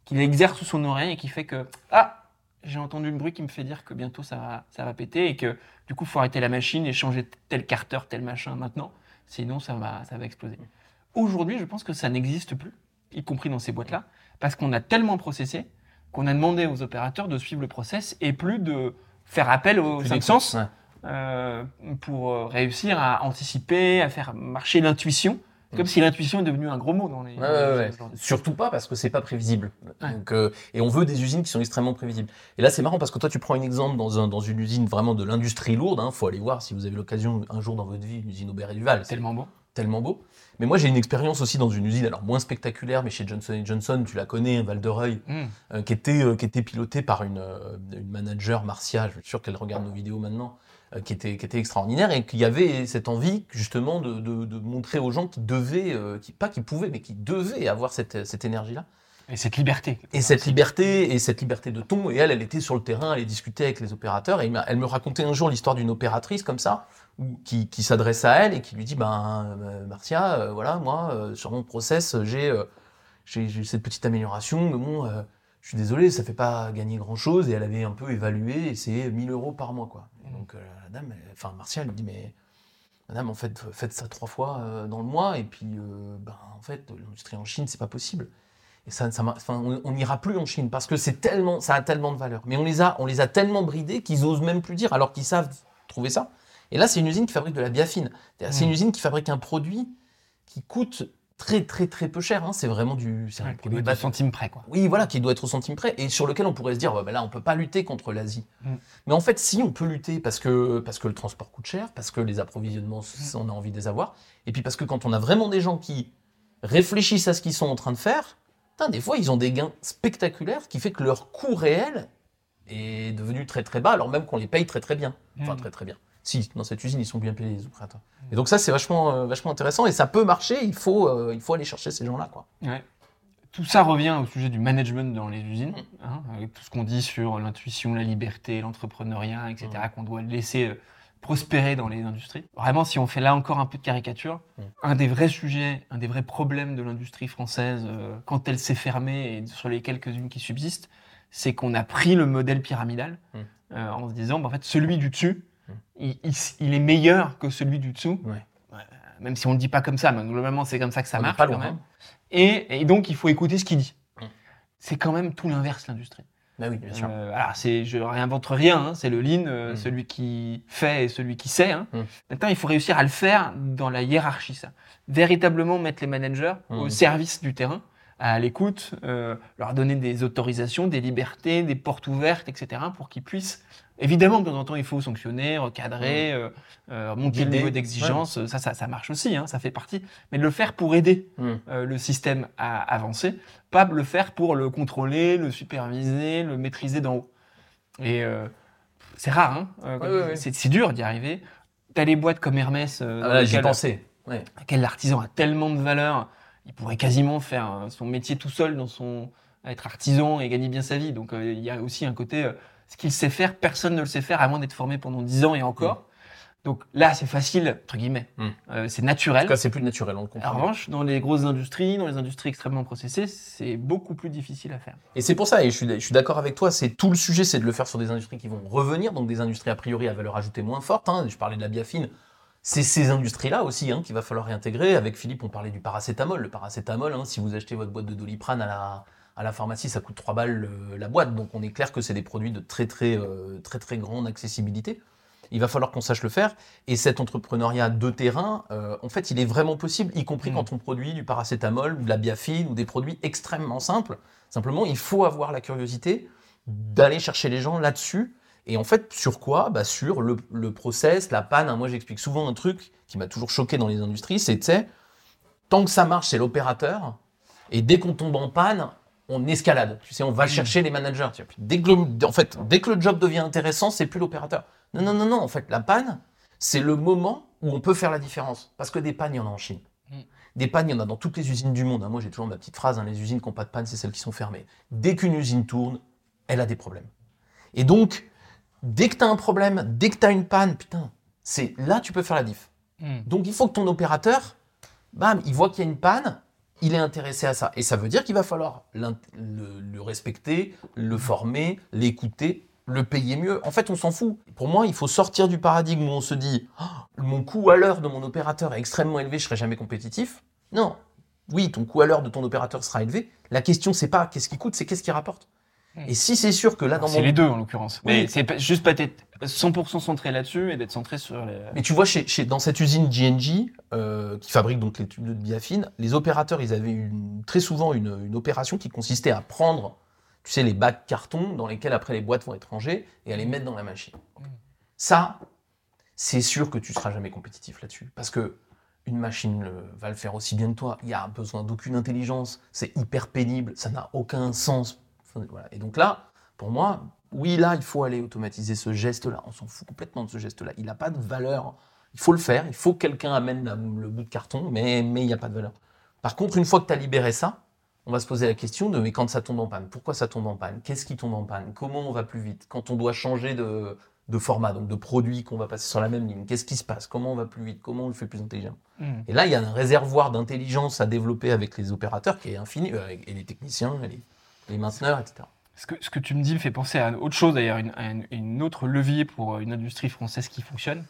qu'il exerce son oreille et qui fait que ah j'ai entendu le bruit qui me fait dire que bientôt ça va, ça va péter et que du coup faut arrêter la machine et changer tel carter, tel machin maintenant, sinon ça va, ça va exploser. Aujourd'hui, je pense que ça n'existe plus, y compris dans ces boîtes-là, parce qu'on a tellement processé qu'on a demandé aux opérateurs de suivre le process et plus de faire appel aux cinq sens Ouais. euh, pour euh, réussir à anticiper, à faire marcher l'intuition. Mm. Comme si l'intuition est devenue un gros mot dans les. Ouais. Surtout pas parce que c'est pas prévisible. Donc, euh, et on veut des usines qui sont extrêmement prévisibles. Et là, c'est marrant parce que toi, tu prends un exemple dans, un, dans une usine vraiment de l'industrie lourde. Il faut aller voir si vous avez l'occasion un jour dans votre vie, une usine Aubert et Duval. Tellement beau. tellement beau. Mais moi, j'ai une expérience aussi dans une usine, alors moins spectaculaire, mais chez Johnson Johnson, tu la connais, Val de Reuil, Mm. euh, qui, était, euh, qui était pilotée par une, euh, une manager, Marcia, je suis sûr qu'elle regarde nos vidéos maintenant, qui, était, qui était extraordinaire et qui avait cette envie justement de, de- de montrer aux gens qui devaient, euh, qui, pas qui pouvaient, mais qui devaient avoir cette, cette énergie-là. Et cette liberté. Et cette liberté, et cette liberté de ton, et elle, elle était sur le terrain, elle discutait avec les opérateurs, et elle me racontait un jour l'histoire d'une opératrice comme ça, qui, qui s'adresse à elle et qui lui dit, ben, euh, Marcia, euh, voilà, moi, euh, sur mon process, j'ai euh, cette petite amélioration, mais bon, euh, je suis désolé, ça fait pas gagner grand-chose, et elle avait un peu évalué, et c'est 1000 euros par mois, quoi. Et donc, euh, la dame, elle- enfin, lui dit, mais... Madame, en fait, faites ça trois fois euh, dans le mois, et puis, euh, ben, en fait, l'industrie en Chine, c'est pas possible. Et ça, ça m'a- enfin, on on n'ira plus en Chine parce que c'est tellement, ça a tellement de valeur. Mais on les a, on les a tellement bridés qu'ils osent même plus dire, alors qu'ils savent trouver ça. Et là, c'est une usine qui fabrique de la biafine. C'est c'est Mm. une usine qui fabrique un produit qui coûte très très très peu cher. hein. C'est vraiment du, c'est un Ouais, produit de bas- centimes près, quoi. oui, voilà, qui doit être au centime près et sur lequel on pourrait se dire, ben là, on peut pas lutter contre l'Asie. Mm. Mais en fait, si on peut lutter parce que parce que le transport coûte cher, parce que les approvisionnements, on a envie de les avoir, et puis parce que quand on a vraiment des gens qui réfléchissent à ce qu'ils sont en train de faire, des fois, ils ont des gains spectaculaires qui fait que leur coût réel est devenu très très bas, alors même qu'on les paye très très bien. Enfin, Mm. très très bien. Si, dans cette usine, ils sont bien payés, les opérateurs. Et donc ça, c'est vachement, euh, vachement intéressant et ça peut marcher. Il faut, euh, il faut aller chercher ces gens-là, quoi. Ouais. Tout ça revient au sujet du management dans les usines, Mm. hein, avec tout ce qu'on dit sur l'intuition, la liberté, l'entrepreneuriat, etc., Mm. qu'on doit laisser euh, prospérer dans les industries. Vraiment, si on fait là encore un peu de caricature, Mm. un des vrais sujets, un des vrais problèmes de l'industrie française, euh, quand elle s'est fermée et sur les quelques-unes qui subsistent, c'est qu'on a pris le modèle pyramidal Mm. euh, en se disant, bah, en fait, celui du dessus, Mm. Il, il s- il est meilleur que celui du dessous. Ouais. Même si on ne dit pas comme ça, mais globalement, c'est comme ça que ça On marche pas quand même. Et, et donc, il faut écouter ce qu'il dit. C'est quand même tout l'inverse, l'industrie. Bah oui, bien sûr. Euh, alors, c'est, je réinvente rien, hein, c'est le lean, euh, Mm. celui qui fait et celui qui sait. hein. Mm. Maintenant, il faut réussir à le faire dans la hiérarchie, ça. Véritablement mettre les managers Mm. au service du terrain, à l'écoute, euh, leur donner des autorisations, des libertés, des portes ouvertes, etc., pour qu'ils puissent. Évidemment, de temps en temps, il faut sanctionner, recadrer, euh, euh, monter le niveau d'exigence. Ça, ça, ça marche aussi, hein, ça fait partie. Mais de le faire pour aider Mm. le système à avancer, pas le faire pour le contrôler, le superviser, le maîtriser d'en haut. Et c'est rare, hein, Ouais, c'est dur d'y arriver. T'as les boîtes comme Hermès, Ah, j'y pensais. Ouais. laquelle l'artisan a tellement de valeur, il pourrait quasiment faire euh, son métier tout seul dans son être artisan et gagner bien sa vie. Donc euh, il y a aussi un côté euh, ce qu'il sait faire, personne ne le sait faire à moins d'être formé pendant 10 ans et encore. Donc là, c'est facile entre guillemets, Mm. Euh, c'est En naturel. tout cas, c'est plus naturel, on le En comprend. revanche, dans les grosses industries, dans les industries extrêmement processées, c'est beaucoup plus difficile à faire. Et c'est pour ça, et je suis, je suis d'accord avec toi, c'est tout le sujet, c'est de le faire sur des industries qui vont revenir, donc des industries a priori à valeur ajoutée moins forte. hein. Je parlais de la biafine. C'est ces industries-là aussi hein, qu'il va falloir réintégrer. Avec Philippe, on parlait du paracétamol. Le paracétamol, hein, si vous achetez votre boîte de doliprane à la, à la pharmacie, ça coûte 3 balles euh, la boîte. Donc on est clair que c'est des produits de très très, euh, très très grande accessibilité. Il va falloir qu'on sache le faire. Et cet entrepreneuriat de terrain, euh, en fait, il est vraiment possible, y compris Mm. quand on produit du paracétamol ou de la biafine ou des produits extrêmement simples. Simplement, il faut avoir la curiosité d'aller chercher les gens là-dessus. Et en fait, sur quoi bah Sur le, le process, la panne. Moi, j'explique souvent un truc qui m'a toujours choqué dans les industries, sais, tant que ça marche, c'est l'opérateur. Et dès qu'on tombe en panne, on escalade. Tu sais, on va chercher les managers. Tu vois. Dès que le, en fait, dès que le job devient intéressant, c'est plus l'opérateur. Non, non, non, non. En fait, la panne, c'est le moment où on peut faire la différence. Parce que des pannes, il y en a en Chine. Mm. Des pannes, il y en a dans toutes les usines du monde. hein. Moi, j'ai toujours ma petite phrase hein, les usines qui n'ont pas de panne, c'est celles qui sont fermées. Dès qu'une usine tourne, elle a des problèmes. Et donc, dès que tu as un problème, dès que tu as une panne, putain, c'est là tu peux faire la diff. Donc il faut que ton opérateur, bam, il voit qu'il y a une panne, il est intéressé à ça. Et ça veut dire qu'il va falloir le, le respecter, le former, l'écouter, le payer mieux. En fait, on s'en fout. Pour moi, il faut sortir du paradigme où on se dit Ah, mon coût à l'heure de mon opérateur est extrêmement élevé, je serai jamais compétitif. Non. Oui, ton coût à l'heure de ton opérateur sera élevé. La question, c'est pas qu'est-ce qui coûte, c'est qu'est-ce qui rapporte. Et si c'est sûr que là, dans C'est mon les deux en l'occurrence. Oui. Mais c'est juste pas être 100% centré là-dessus et d'être centré sur les. Mais tu vois, chez, chez- dans cette usine GNG, euh, qui fabrique donc les tubes de biafine, les opérateurs, ils avaient une- très souvent une, une opération qui consistait à prendre, tu sais, les bacs carton dans lesquels après les boîtes vont être rangées et à les mettre dans la machine. Ça, c'est sûr que tu seras jamais compétitif là-dessus. Parce que une machine le- va le faire aussi bien que toi. Il y a besoin d'aucune intelligence. C'est hyper pénible. Ça n'a aucun sens. Voilà. Et donc là, pour moi, oui, là, il faut aller automatiser ce geste-là. On s'en fout complètement de ce geste-là. Il n'a pas de valeur. Il faut le faire. Il faut que quelqu'un amène la- le bout de carton, mais mais il n'y a pas de valeur. Par contre, une fois que tu as libéré ça, on va se poser la question de mais quand ça tombe en panne, pourquoi ça tombe en panne? Qu'est-ce qui tombe en panne? Comment on va plus vite? Quand on doit changer de, de format, donc de produit qu'on va passer sur la même ligne, qu'est-ce qui se passe? Comment on va plus vite? Comment on le fait plus intelligent Mm. Et là, il y a un réservoir d'intelligence à développer avec les opérateurs qui est infini, euh, et les techniciens, et les, les mainteneurs, etc. Ce que, ce que tu me dis me fait penser à autre chose, d'ailleurs, une, à une, une autre levier pour une industrie française qui fonctionne,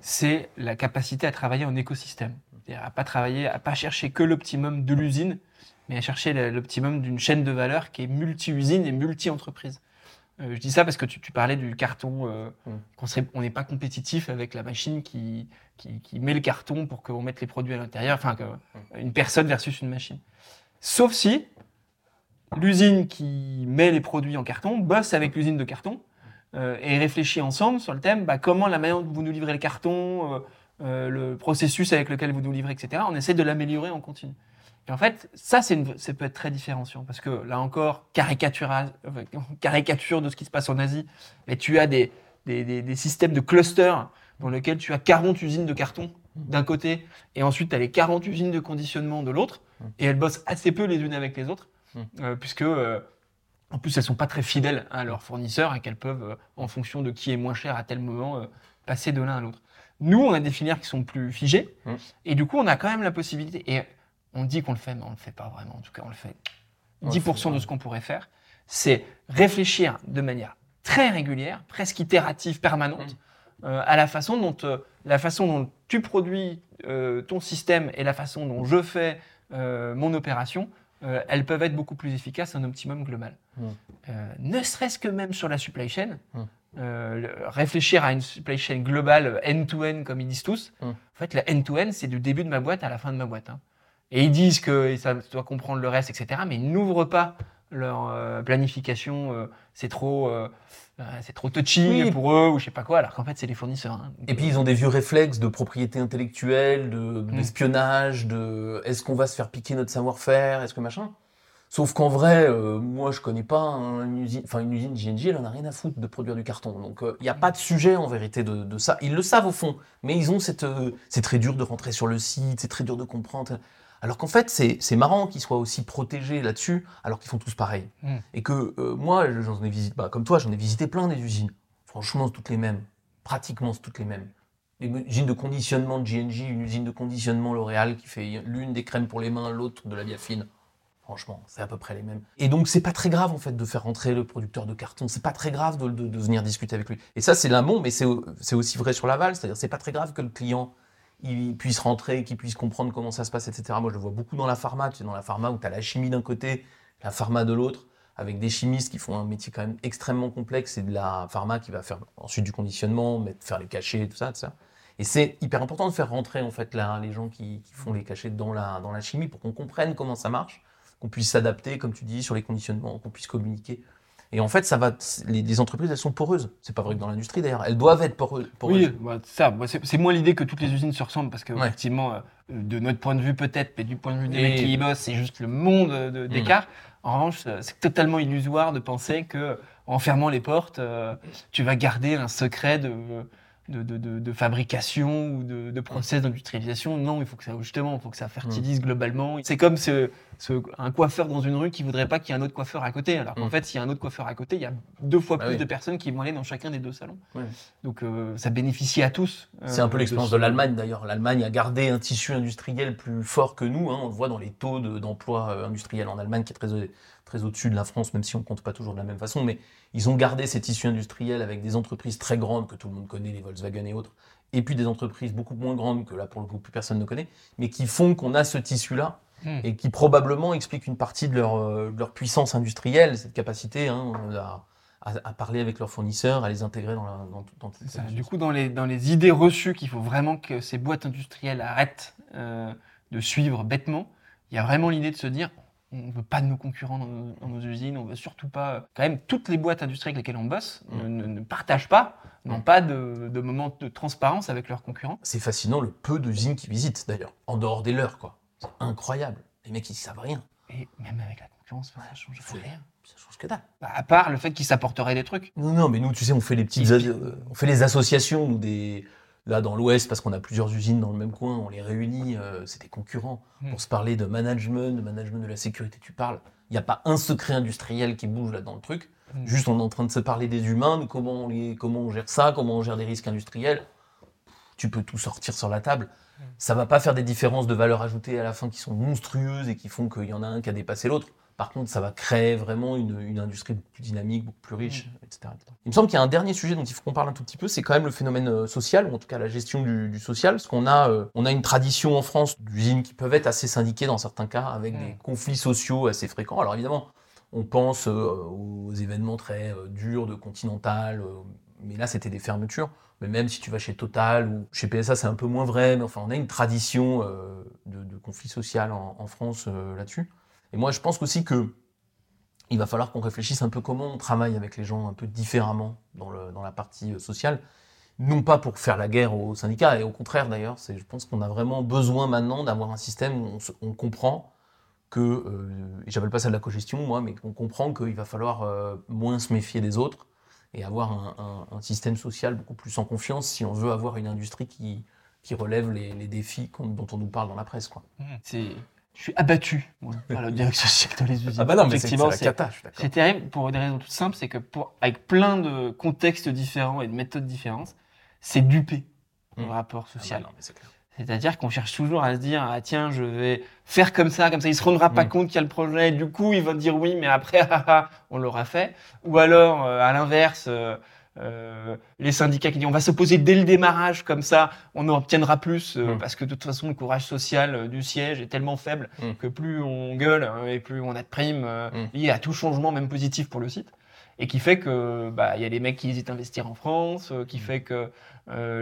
c'est la capacité à travailler en écosystème. C'est-à-dire à pas travailler, à pas chercher que l'optimum de l'usine, mais à chercher l'optimum d'une chaîne de valeur qui est multi-usine et multi-entreprise. Euh, je dis ça parce que tu, tu parlais du carton, euh, Mm. qu'on serait- on n'est pas compétitif avec la machine qui, qui, qui met le carton pour qu'on mette les produits à l'intérieur, enfin, que- une personne versus une machine. Sauf si l'usine qui met les produits en carton bosse avec l'usine de carton euh, et réfléchit ensemble sur le thème bah, comment la manière dont vous nous livrez le carton, euh, euh, le processus avec lequel vous nous livrez, etc. On essaie de l'améliorer en continu. Et en fait, ça, c'est une- ça peut être très différenciant parce que là encore, caricature de ce qui se passe en Asie, mais tu as des, des, des- des systèmes de clusters dans lesquels tu as 40 usines de carton d'un côté et ensuite tu as les 40 usines de conditionnement de l'autre et elles bossent assez peu les unes avec les autres Mm. euh, puisque euh, en plus elles sont pas très fidèles à leurs fournisseurs et qu'elles peuvent, euh, en fonction de qui est moins cher à tel moment, passer de l'un à l'autre. Nous, on a des filières qui sont plus figées Mm. et du coup, on a quand même la possibilité. Et on dit qu'on le fait, mais on le fait pas vraiment. En tout cas, on le fait On le 10% fait pas. de ce qu'on pourrait faire. c'est réfléchir de manière très régulière, presque itérative, permanente, euh, à la façon dont euh, la façon dont tu produis euh, ton système et la façon dont je fais mon opération, euh, elles peuvent être beaucoup plus efficaces en optimum global. Mm. Euh, ne serait-ce que même sur la supply chain, Mm. euh, réfléchir à une supply chain globale end-to-end comme ils disent tous. Mm. En fait, la end-to-end, c'est du début de ma boîte à la fin de ma boîte. hein. Et ils disent que ça doit comprendre le reste, etc. Mais ils n'ouvrent pas leur euh, planification. euh, c'est trop, euh, c'est trop touchy Oui. pour eux ou je sais pas quoi. Alors qu'en fait, c'est les fournisseurs. hein. Et puis ils ont des vieux réflexes de propriété intellectuelle, de d'espionnage, de est-ce qu'on va se faire piquer notre savoir-faire, est-ce que machin? Sauf qu'en vrai, moi je connais pas un- une usine, enfin une usine JNJ, elle en a rien à foutre de produire du carton. Donc il n'y a pas de sujet en vérité de, de ça. Ils le savent au fond, mais ils ont cette, c'est très dur de rentrer sur le site, c'est très dur de comprendre. Alors qu'en fait c'est marrant qu'ils soient aussi protégés là-dessus, alors qu'ils font tous pareil. Mm. Et que euh, moi j'en ai visité, bah, comme toi j'en ai visité plein des usines. Franchement c'est toutes les mêmes, pratiquement c'est toutes les mêmes une usine de conditionnement de GNJ, une usine de conditionnement L'Oréal qui fait l'une des crèmes pour les mains, l'autre de la biafine. Franchement, c'est à peu près les mêmes. Et donc, c'est pas très grave, en fait, de faire rentrer le producteur de carton. C'est pas très grave de, de- de venir discuter avec lui. Et ça, c'est l'amont, mais c'est aussi vrai sur l'aval. C'est-à-dire, c'est pas très grave que le client il puisse rentrer, qu'il puisse comprendre comment ça se passe, etc. Moi, je le vois beaucoup dans la pharma. Tu sais, dans la pharma où tu as la chimie d'un côté, la pharma de l'autre, avec des chimistes qui font un métier quand même extrêmement complexe et de la pharma qui va faire ensuite du conditionnement, mettre, faire les cachets, tout ça, tout ça. Et c'est hyper important de faire rentrer en fait là, les gens qui, qui font les cachets dans la, dans la chimie pour qu'on comprenne comment ça marche, qu'on puisse s'adapter, comme tu dis, sur les conditionnements, qu'on puisse communiquer. Et en fait, ça va. Les, les entreprises, elles sont poreuses. C'est pas vrai que dans l'industrie d'ailleurs. Elles doivent être poreuses. poreuses. Oui, bah, ça, c'est moins l'idée que toutes les usines se ressemblent parce que Ouais. effectivement, euh, de notre point de vue peut-être, mais du point de vue des mecs qui y bossent, c'est juste le monde de- d'écart. En revanche, euh, c'est totalement illusoire de penser que en fermant les portes, euh, tu vas garder un secret de de, de, de- de fabrication ou de, de process d'industrialisation. Non, il faut que ça justement, il faut que ça fertilise globalement. C'est comme ce, ce- un coiffeur dans une rue qui voudrait pas qu'il y ait un autre coiffeur à côté. Alors qu'en Mm. fait, s'il y a un autre coiffeur à côté, il y a deux fois Bah plus oui. de personnes qui vont aller dans chacun des deux salons. Donc euh, ça bénéficie à tous. C'est euh, un peu l'expérience ce- de l'Allemagne d'ailleurs. L'Allemagne a gardé un tissu industriel plus fort que nous. hein. On le voit dans les taux de- d'emploi euh, industriel en Allemagne qui est très, très au-dessus de la France, même si on compte pas toujours de la même façon. Mais ils ont gardé ces tissus industriels avec des entreprises très grandes que tout le monde connaît, les Volkswagen et autres, et puis des entreprises beaucoup moins grandes que là pour le coup plus personne ne connaît, mais qui font qu'on a ce tissu-là Hmm. et qui probablement expliquent une partie de leur, euh, de leur puissance industrielle, cette capacité hein, à, à- à parler avec leurs fournisseurs, à les intégrer dans, la, dans, ça. cette Du coup, dans les, dans les idées reçues qu'il faut vraiment que ces boîtes industrielles arrêtent euh, de suivre bêtement, il y a vraiment l'idée de se dire on ne veut pas de nos concurrents dans nos, dans nos usines, on veut surtout pas. Quand même, toutes les boîtes industrielles avec lesquelles on bosse ne, ne- ne partagent pas, n'ont Mm. pas de, de moment de transparence avec leurs concurrents. C'est fascinant le peu d'usines qu'ils visitent d'ailleurs, en dehors des leurs quoi. C'est incroyable. Les mecs ils savent rien. Et même avec la concurrence, ça change rien. Ça change que dalle. Bah, à part le fait qu'ils s'apporteraient des trucs. Non non mais nous tu sais on fait les petites, euh, on fait les associations nous des là dans l'Ouest parce qu'on a plusieurs usines dans le même coin, on les réunit, euh, c'est des concurrents Hmm. pour se parler de management, de management de la sécurité. Tu parles. Il n'y a pas un secret industriel qui bouge là dans le truc. Hmm. Juste on est en train de se parler des humains, de comment on, les, comment on gère ça, comment on gère des risques industriels. Tu peux tout sortir sur la table. Mm. Ça va pas faire des différences de valeur ajoutée à la fin qui sont monstrueuses et qui font qu'il y en a un qui a dépassé l'autre. Par contre, ça va créer vraiment une, une industrie beaucoup plus dynamique, beaucoup plus riche, etc., etc. Il me semble qu'il y a un dernier sujet dont il faut qu'on parle un tout petit peu, c'est quand même le phénomène euh, social, ou en tout cas la gestion du, du social, parce qu'on a, euh, on a une tradition en France d'usines qui peuvent être assez syndiquées dans certains cas, avec des conflits sociaux assez fréquents. Alors évidemment, on pense euh, aux événements très euh, durs de Continental, mais là c'était des fermetures. Mais même si tu vas chez Total ou chez PSA, c'est un peu moins vrai. Mais enfin, on a une tradition de, de conflit social en, en France là-dessus. Et moi, je pense aussi que il va falloir qu'on réfléchisse un peu comment on travaille avec les gens un peu différemment dans, la partie euh, sociale. Non pas pour faire la guerre aux syndicats, et au contraire d'ailleurs, je pense qu'on a vraiment besoin maintenant d'avoir un système où on, comprend que, euh, j'appelle pas ça de la cogestion moi, mais qu'on comprend qu'il va falloir euh, moins se méfier des autres et avoir un, système social beaucoup plus en confiance si on veut avoir une industrie qui, relève les, défis dont on nous parle dans la presse. Quoi. C'est, je suis abattu moi, par le direction sociale dans les usines. Ah bah non, mais c'est terrible pour des raisons toutes simples, c'est que pour, avec plein de contextes différents et de méthodes différentes, c'est dupé le Mm. rapport Ah bah social. C'est-à-dire qu'on cherche toujours à se dire ah tiens je vais faire comme ça comme ça il se rendra pas Mm. compte qu'il y a le projet du coup il va dire oui mais après ah, ah, on l'aura fait ou alors euh, à l'inverse euh, euh, les syndicats qui disent on va s'opposer dès le démarrage comme ça on en obtiendra plus euh, Mm. parce que de toute façon le courage social euh, du siège est tellement faible Mm. que plus on gueule hein, et plus on a de primes euh, Mm. liées à tout changement même positif pour le site et qui fait que bah il y a des mecs qui hésitent à investir en France, qui fait que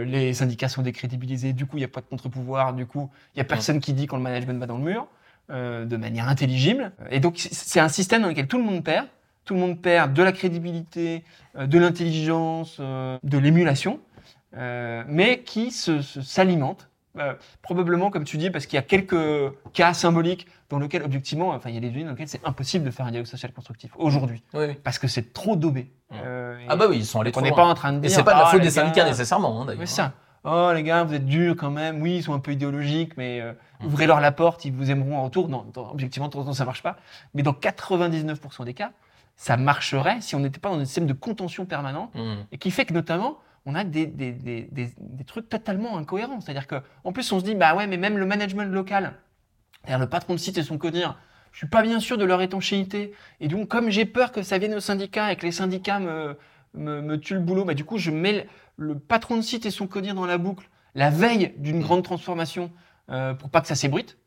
les syndicats sont décrédibilisés, du coup il n'y a pas de contre-pouvoir, du coup il n'y a personne qui dit quand le management va dans le mur, de manière intelligible. Et donc c'est un système dans lequel tout le monde perd, tout le monde perd de la crédibilité, euh, de l'intelligence, euh, de l'émulation, euh, mais qui s'alimente. probablement, comme tu dis, parce qu'il y a quelques cas symboliques dans lesquels, objectivement, enfin, il y a des usines dans lesquelles c'est impossible de faire un dialogue social constructif aujourd'hui Oui, oui. parce que c'est trop daubé. Euh, Ah bah oui, ils sont allés on trop n'est loin. pas en train de Et dire. c'est pas de la Ah, faute des syndicats nécessairement, hein, d'ailleurs. C'est ça. Oh les gars, vous êtes durs quand même. Oui, ils sont un peu idéologiques, mais euh, Mm. ouvrez-leur la porte, ils vous aimeront en retour. Non, objectivement, de temps en temps, ça marche pas. Mais dans 99% des cas, ça marcherait si on n'était pas dans un système de contention permanent Mmh. et qui fait que notamment on a des, des, des, des, des trucs totalement incohérents. C'est-à-dire que en plus on se dit bah ouais mais même le management local, c'est-à-dire le patron de site et son codir, je suis pas bien sûr de leur étanchéité et donc comme j'ai peur que ça vienne au syndicat et que les syndicats me, me, me tuent le boulot, bah du coup je mets le, le patron de site et son codir dans la boucle la veille d'une grande transformation euh, pour pas que ça s'ébruite.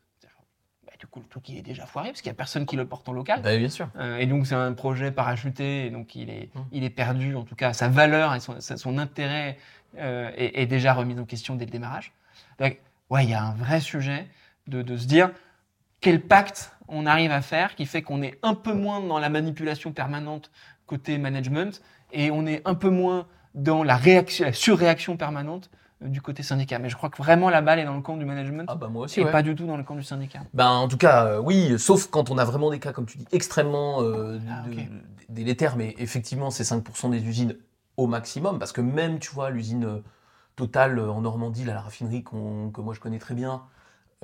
Du coup le truc il est déjà foiré parce qu'il y a personne qui le porte en local. Bah, bien sûr. Euh, et donc c'est un projet parachuté, et donc il est, Mm. il est perdu, en tout cas sa valeur et son, son intérêt euh, est, est déjà remis en question dès le démarrage. Donc ouais, il y a un vrai sujet de, de se dire quel pacte on arrive à faire qui fait qu'on est un peu moins dans la manipulation permanente côté management et on est un peu moins dans la, réaction, la surréaction permanente du côté syndicat. Mais je crois que vraiment la balle est dans le camp du management Ah bah moi aussi, et ouais. pas du tout dans le camp du syndicat. Ben, en tout cas, euh, oui, sauf quand on a vraiment des cas, comme tu dis, extrêmement euh, Ah, de- délétères, mais effectivement, c'est 5% des usines au maximum, parce que même, tu vois, l'usine euh, Total euh, en Normandie, là, la raffinerie que moi je connais très bien,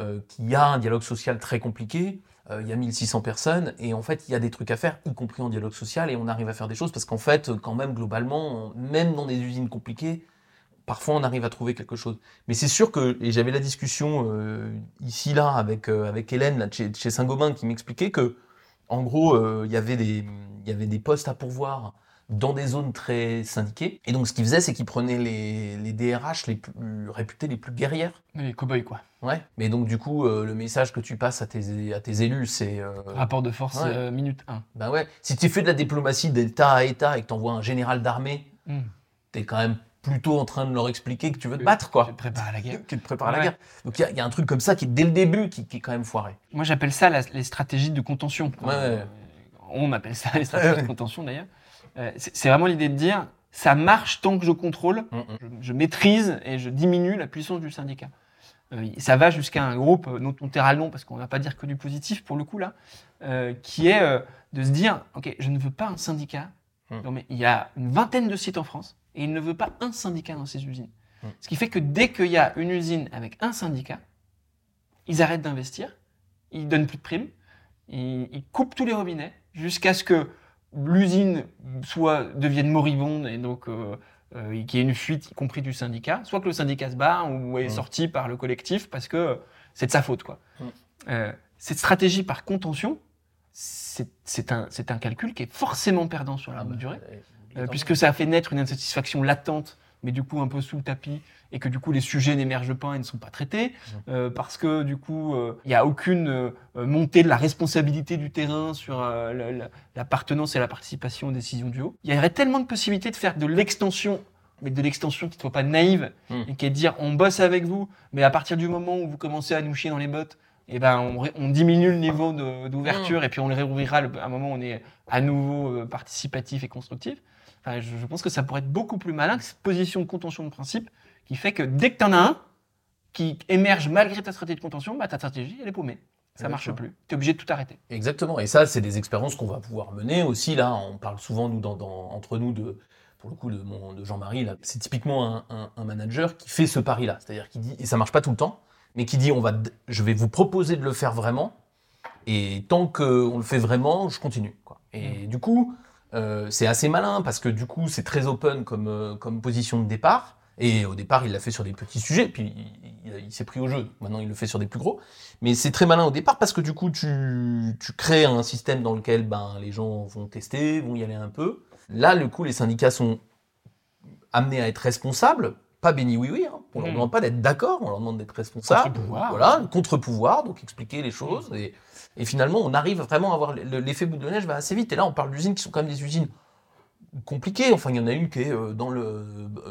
euh, qui a un dialogue social très compliqué, euh, il y a 1600 personnes, et en fait, il y a des trucs à faire, y compris en dialogue social, et on arrive à faire des choses, parce qu'en fait, euh, quand même, globalement, on- même dans des usines compliquées, parfois on arrive à trouver quelque chose. Mais c'est sûr que, et j'avais la discussion euh, ici, là, avec, euh, avec Hélène, là, de chez, Saint-Gobain, qui m'expliquait que, en gros, euh, il y avait des- il y avait des postes à pourvoir dans des zones très syndiquées. Et donc, ce qu'ils faisaient, c'est qu'ils prenaient les, les DRH les plus réputés, les plus guerrières. Les cow-boys quoi. Ouais. Mais donc, du coup, euh, le message que tu passes à tes, à tes élus, c'est. euh, Rapport de force Ouais. euh, minute 1. ben ouais, si tu fais de la diplomatie d'État à État et que t'envoies un général d'armée, Hmm. t'es quand même plutôt en train de leur expliquer que tu veux te battre, quoi. Je prépare à la guerre. Qui te prépare à la guerre. Donc il y, a- il y a un truc comme ça qui, dès le début, qui, qui est quand même foiré. Moi, j'appelle ça la- les stratégies de contention. Ouais, ouais. On appelle ça les stratégies de contention, d'ailleurs. Euh, c'est vraiment l'idée de dire, ça marche tant que je contrôle, Mm, mm. je, je maîtrise et je diminue la puissance du syndicat. Euh, ça va jusqu'à un groupe, euh, dont on taira le nom, parce qu'on ne va pas dire que du positif pour le coup, là, euh, qui est euh, de se dire, OK, je ne veux pas un syndicat. Mm. Non, mais il y a une vingtaine de sites en France, et il ne veut pas un syndicat dans ces usines. Mm. Ce qui fait que dès qu'il y a une usine avec un syndicat, ils arrêtent d'investir, ils donnent plus de primes, ils, ils coupent tous les robinets jusqu'à ce que l'usine soit devienne moribonde et donc euh, euh, qu'il y ait une fuite, y compris du syndicat, soit que le syndicat se barre ou est Mm. sorti par le collectif parce que c'est de sa faute. Quoi. Mm. Euh, cette stratégie par contention, c'est un, un calcul qui est forcément perdant sur la Ah longue bah, durée. Euh, Euh, puisque ça a fait naître une insatisfaction latente, mais du coup un peu sous le tapis, et que du coup les sujets n'émergent pas et ne sont pas traités, euh, parce que du coup euh, il n'y a aucune euh, euh, montée de la responsabilité du terrain sur euh, la- la- l'appartenance et la participation aux décisions du haut. Il y aurait tellement de possibilités de faire de l'extension, mais de l'extension qui ne soit pas naïve, Mm. et qui est de dire on bosse avec vous, mais à partir du moment où vous commencez à nous chier dans les bottes, eh ben, on, diminue le niveau d'ouverture et puis on le réouvrira à un moment où on est à nouveau euh, participatif et constructif. Enfin, je, je pense que ça pourrait être beaucoup plus malin que cette position de contention de principe qui fait que dès que tu en as un qui émerge malgré ta stratégie de contention, bah, ta stratégie, elle est paumée. Ça marche plus. Tu es obligé de tout arrêter. Exactement. Et ça, c'est des expériences qu'on va pouvoir mener aussi. Là, on parle souvent, nous, dans, dans- entre nous, de, pour le coup, de, Jean-Marie. C'est typiquement un, un- un manager qui fait ce pari-là. C'est-à-dire qui dit, et ça marche pas tout le temps, mais qui dit, on va, je vais vous proposer de le faire vraiment. Et tant qu'on le fait vraiment, je continue. Quoi. Et du coup, euh, c'est assez malin parce que du coup, c'est très open comme, euh, comme position de départ. Et au départ, il l'a fait sur des petits sujets, puis il s'est pris au jeu. Maintenant, il le fait sur des plus gros. Mais c'est très malin au départ parce que du coup, tu, tu crées un système dans lequel ben, les gens vont tester, vont y aller un peu. Là, le coup, les syndicats sont amenés à être responsables, pas béni oui oui. Hein. On leur Mm. demande pas d'être d'accord, on leur demande d'être responsables. Contre-pouvoir. Voilà, contre-pouvoir, donc expliquer les choses. Et, et finalement, on arrive vraiment à avoir le- l'effet boule de neige va assez vite. Et là, on parle d'usines qui sont quand même des usines compliquées. Enfin, il y en a une qui est euh, dans le,